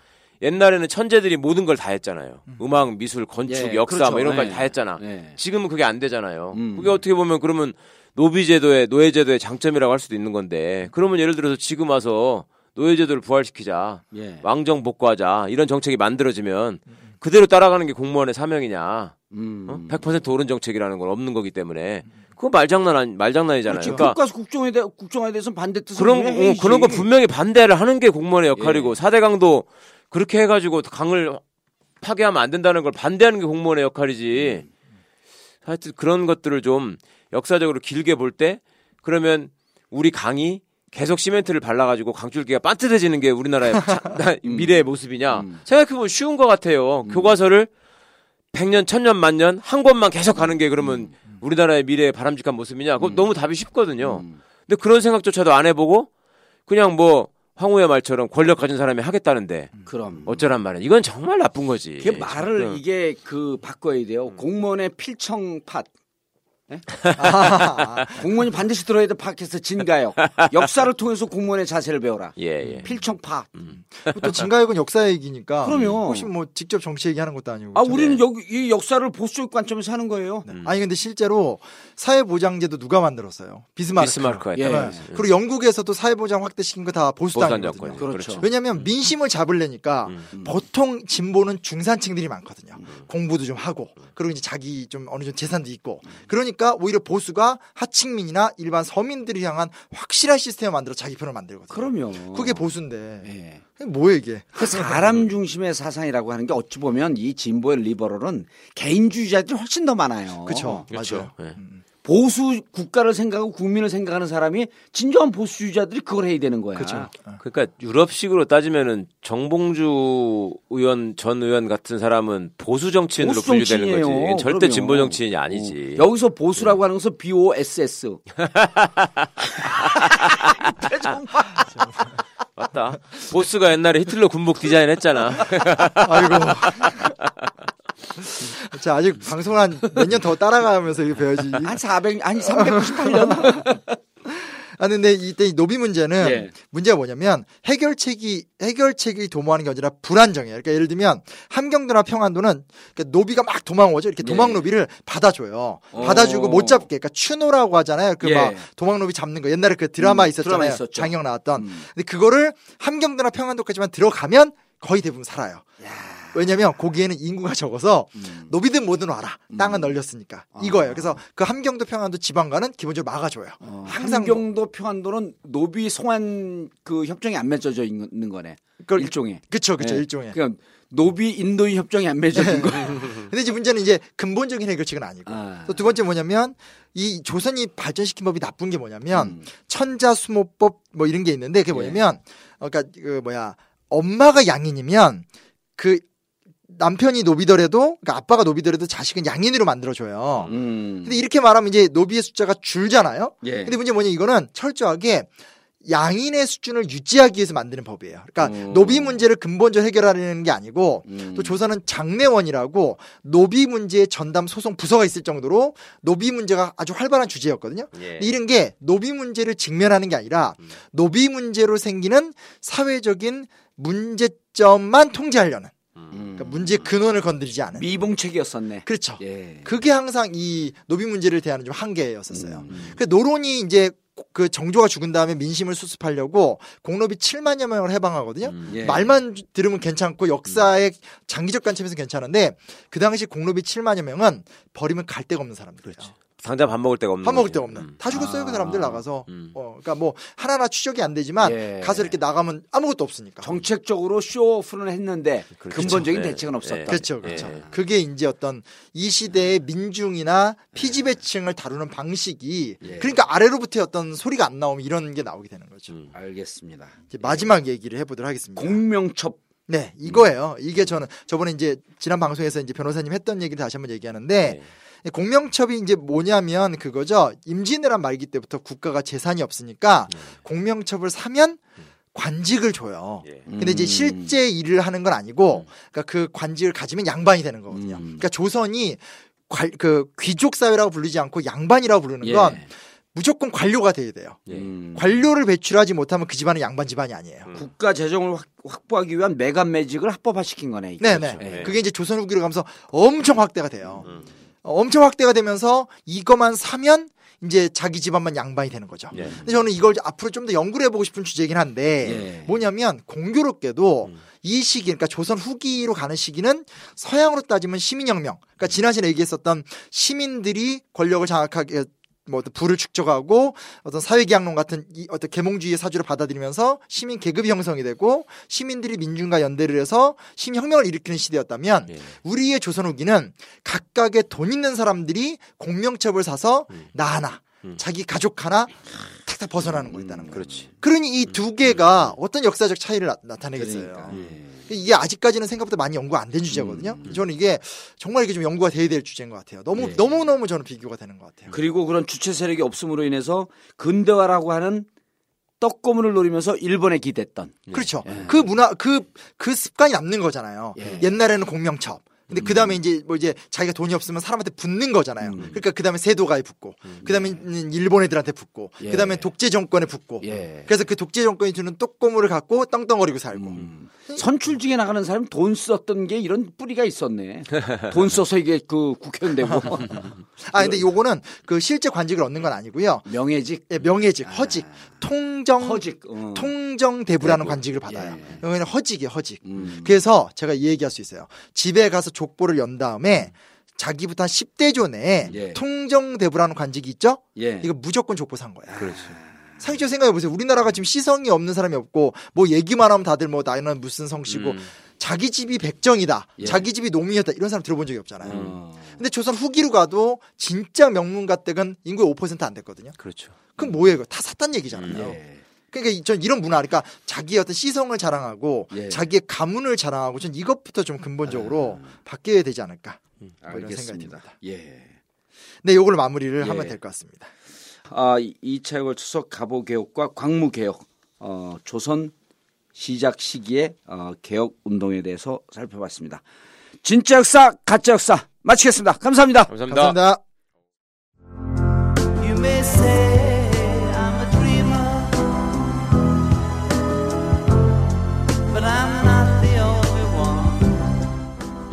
옛날에는 천재들이 모든 걸 다 했잖아요. 음 악, 미술, 건축, 예, 역사 그렇죠. 뭐 이런 거까지 네. 다 했잖아. 네. 지금은 그게 안 되잖아요. 음. 그게 어떻게 보면 그러면 노비제도의 노예제도의 장점이라고 할 수도 있는 건데 그러면 예를 들어서 지금 와서 노예제도를 부활시키자, 예. 왕정 복구하자 이런 정책이 만들어지면 그대로 따라가는 게 공무원의 사명이냐? 음. 어? 100% 옳은 정책이라는 건 없는 거기 때문에 그거 말장난 아니, 말장난이잖아요. 그렇죠. 그러니까 국가 국정에 대해 국정에 대해서 반대 뜻을 그런. 어, 그런 거 분명히 반대를 하는 게 공무원의 역할이고 예. 사 4대 강도 그렇게 해가지고 강을 파괴하면 안 된다는 걸 반대하는 게 공무원의 역할이지. 하여튼 그런 것들을 좀 역사적으로 길게 볼 때 그러면 우리 강이 계속 시멘트를 발라가지고 강줄기가 반듯해지는 게 우리나라의 자- *laughs* 미래의 모습이냐 생각해보면 쉬운 것 같아요. 교과서를 100년, 1000년, 만년 한 권만 계속 가는 게 그러면 우리나라의 미래의 바람직한 모습이냐? 그거 너무 답이 쉽거든요. 근데 그런 생각조차도 안 해보고 그냥 뭐 황후의 말처럼 권력 가진 사람이 하겠다는데 그럼 어쩌란 말이야. 이건 정말 나쁜 거지. 이게 말을 응. 이게 그 바꿔야 음. 돼요. 공무원의 필청팟. 예? 공무원이 반드시 들어야 될 팟캐스트 진가역. 역사를 통해서 공무원의 자세를 배워라. 예, 예. 필청팟. 또 진가역은 역사 얘기니까. 그럼요. 혹시 뭐 직접 정치 얘기하는 것도 아니고. 아, 그렇죠? 우리는 여기 이 역사를 보수적 관점에서 하는 거예요. 아니 근데 실제로 사회보장제도 누가 만들었어요? 비스마르크. 비스마르크가 네. 했다고 예. 그리고 영국에서도 사회보장 확대시킨 거 다 보수당 보수당이거든요. 정권. 그렇죠. 왜냐하면 민심을 잡으려니까 음. 보통 진보는 중산층들이 많거든요. 공부도 좀 하고 그리고 이제 자기 좀 어느 정도 재산도 있고 그러니까 오히려 보수가 하층민이나 일반 서민들을 향한 확실한 시스템을 만들어 자기 편을 만들거든요. 그럼요. 그게 보수인데 예. 뭐예요 이게? 그 사람 중심의 사상이라고 하는 게 어찌 보면 이 진보의 리버럴은 개인주의자들이 훨씬 더 많아요. 그쵸. 그렇죠. 맞아요. 예. 보수 국가를 생각하고 국민을 생각하는 사람이 진정한 보수주의자들이 그걸 해야 되는 거야. 그렇죠. 그러니까 유럽식으로 따지면은 정봉주 의원 전 의원 같은 사람은 보수 정치인으로 보수 분류되는 거지. 절대 그럼요. 진보 정치인이 아니지. 어, 여기서 보수라고 하는 것은 BOSS. 맞다. 보스가 옛날에 히틀러 군복 디자인 했잖아. 아이고. *laughs* 자 아직 방송 한몇 년 더 따라가면서 이거 배워야지. 한 400, 아니 398년. 아 근데 이때 이 노비 문제는 예. 문제가 뭐냐면 해결책이 해결책이 도모하는 게 아니라 불안정해요. 그러니까 예를 들면 함경도나 평안도는 그러니까 노비가 막 도망오죠. 이렇게 도망 예. 노비를 받아줘요. 어. 받아주고 못 잡게. 그러니까 추노라고 하잖아요. 그 예. 막 도망 노비 잡는 거. 옛날에 그 드라마 음, 있었잖아요. 드라마. 장혁 나왔던. 음. 근데 그거를 함경도나 평안도까지만 들어가면 거의 대부분 살아요. 왜냐면 거기에는 인구가 적어서 음. 노비든 뭐든 와라. 땅은 널렸으니까. 아. 이거예요. 그래서 그 함경도 평안도 지방과는 기본적으로 막아줘요. 어, 항상 함경도 평안도는 노비 송환 그 협정이 안 맺어져 있는 거네. 그걸- 일종의. 그쵸, 그쵸, 예. 일종의. 그러니까 노비 인도인 협정이 안 맺어진 *laughs* 거. 근데 이제 문제는 이제 근본적인 해결책은 아니고. 아. 또 두 번째 뭐냐면 이 조선이 발전시킨 법이 나쁜 게 뭐냐면 음. 천자수모법 뭐 이런 게 있는데 그게 예. 뭐냐면 어, 그러니까 그 뭐야 엄마가 양인이면 그 남편이 노비더라도 그러니까 아빠가 노비더라도 자식은 양인으로 만들어줘요. 음. 근데 이렇게 말하면 이제 노비의 숫자가 줄잖아요. 예. 근데 문제 뭐냐 이거는 철저하게 양인의 수준을 유지하기 위해서 만드는 법이에요. 그러니까 오. 노비 문제를 근본적으로 해결하려는 게 아니고 음. 또 조선은 장례원이라고 노비 문제의 전담 소송 부서가 있을 정도로 노비 문제가 아주 활발한 주제였거든요. 예. 이런 게 노비 문제를 직면하는 게 아니라 노비 문제로 생기는 사회적인 문제점만 통제하려는 음. 그러니까 문제의 근원을 건드리지 않은 미봉책이었었네. 그렇죠. 예. 그게 항상 이 노비 문제를 대하는 좀 한계였었어요. 음. 그 노론이 이제 그 정조가 죽은 다음에 민심을 수습하려고 공노비 7만여 명을 해방하거든요. 예. 말만 들으면 괜찮고 역사의 장기적 관점에서 괜찮은데 그 당시 공노비 7만여 명은 버리면 갈 데가 없는 사람들이에요. 당장 밥 먹을 데가 없는 밥 먹을. 데가 없는. 음. 다 죽었어요 그 사람들 나가서. 음. 어, 그러니까 뭐 하나하나 추적이 안 되지만 예. 가서 이렇게 나가면 아무것도 없으니까. 정책적으로 쇼오프는 했는데 그렇죠. 근본적인 네. 대책은 없었다. 예. 그렇죠, 그렇죠. 예. 그게 이제 어떤 이 시대의 민중이나 피지배층을 다루는 방식이 예. 그러니까 아래로부터 어떤 소리가 안 나오면 이런 게 나오게 되는 거죠. 음. 알겠습니다. 이제 마지막 얘기를 해보도록 하겠습니다. 공명첩 네, 이거예요. 이게 저는 저번에 이제 지난 방송에서 이제 변호사님 했던 얘기를 다시 한번 얘기하는데 네. 공명첩이 이제 뭐냐면 그거죠. 임진왜란 말기 때부터 국가가 재산이 없으니까 공명첩을 사면 관직을 줘요. 예. 근데 이제 음. 실제 일을 하는 건 아니고 그러니까 그 관직을 가지면 양반이 되는 거거든요. 음. 그러니까 조선이 관- 그 귀족 사회라고 부르지 않고 양반이라고 부르는 예. 건 무조건 관료가 돼야 돼요. 음. 관료를 배출하지 못하면 그 집안은 양반 집안이 아니에요. 음. 국가 재정을 확, 확보하기 위한 매간 매직을 합법화시킨 거네. 네네. 예. 그게 이제 조선 후기로 가면서 엄청 확대가 돼요. 음. 어, 엄청 확대가 되면서 이거만 사면 이제 자기 집안만 양반이 되는 거죠. 예. 근데 저는 이걸 앞으로 좀 더 연구를 해보고 싶은 주제이긴 한데 예. 뭐냐면 공교롭게도 음. 이 시기 그러니까 조선 후기로 가는 시기는 서양으로 따지면 시민혁명 그러니까 지난 시간에 얘기했었던 시민들이 권력을 장악하게 뭐 어떤 부를 축적하고 어떤 사회계약론 같은 이 어떤 계몽주의의 사주를 받아들이면서 시민 계급이 형성이 되고 시민들이 민중과 연대를 해서 시민혁명을 일으키는 시대였다면 예. 우리의 조선 후기는 각각의 돈 있는 사람들이 공명첩을 사서 음. 나 하나 음. 자기 가족 하나 탁탁 벗어나는 거였다는 거예요. 그렇지. 그러니 이 두 개가 어떤 역사적 차이를 나, 타내겠어요 그러니까. 예. 이게 아직까지는 생각보다 많이 연구가 안된 주제거든요. 음. 저는 이게 정말 이게 좀 연구가 돼야 될 주제인 것 같아요. 너무 네. 너무 너무 저는 비교가 되는 것 같아요. 그리고 그런 주체 세력이 없음으로 인해서 근대화라고 하는 떡고물을 노리면서 일본에 기댔던 그렇죠. 예. 그 문화 그 그 습관이 남는 거잖아요. 예. 옛날에는 공명첩. 근데 음. 그 다음에 이제 뭐 이제 자기가 돈이 없으면 사람한테 붙는 거잖아요. 음. 그러니까 그 다음에 세도가에 붙고, 그 다음에 일본 애들한테 붙고, 예. 그 다음에 독재 정권에 붙고. 예. 그래서 그 독재 정권이 주는 떡고물을 갖고 떵떵거리고 살고. 음. 선출 중에 나가는 사람 돈 썼던 게 이런 뿌리가 있었네. 돈 써서 이게 그 국회의원 되고 *laughs* 아 근데 요거는 그 실제 관직을 얻는 건 아니고요. 명예직, 예, 명예직, 허직, 통정 허직, 어. 통정 대부라는 대부. 관직을 받아요. 예. 여기는 허직이에요, 허직. 음. 그래서 제가 이 얘기할 수 있어요. 집에 가서 족보를 연 다음에 자기부터 한 10대 내에 예. 통정대부라는 관직이 있죠? 예. 이거 무조건 족보 산 거야. 그렇지. 상식적으로 생각해 보세요. 우리나라가 지금 시성이 없는 사람이 없고 뭐 얘기만 하면 다들 뭐 나는 무슨 성씨고 음. 자기 집이 백정이다. 예. 자기 집이 노민이었다. 이런 사람 들어본 적이 없잖아요. 어. 근데 조선 후기로 가도 진짜 명문가 댁은 인구의 5%안 됐거든요. 그렇죠. 그럼 뭐예요? 다 샀단 얘기잖아요. 예. 그러니까 이- 전 이런 문화, 그러니까 자기의 어떤 시성을 자랑하고 예. 자기의 가문을 자랑하고 전 이것부터 좀 근본적으로 바뀌어야 되지 않을까 뭐 이런 생각이 듭니다. 예. 네, 요걸 마무리를 예. 하면 될 것 같습니다. 아, 이- 이 책에 걸쳐서 가보 개혁과 광무 개혁, 어, 조선 시작 시기의 어, 개혁 운동에 대해서 살펴봤습니다. 진짜 역사, 가짜 역사 마치겠습니다. 감사합니다. 감사합니다. 감사합니다.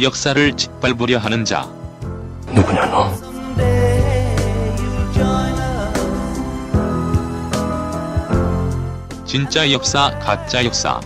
역사를 짓밟으려 하는 자. Join us. 진짜 역사, 가짜 역사.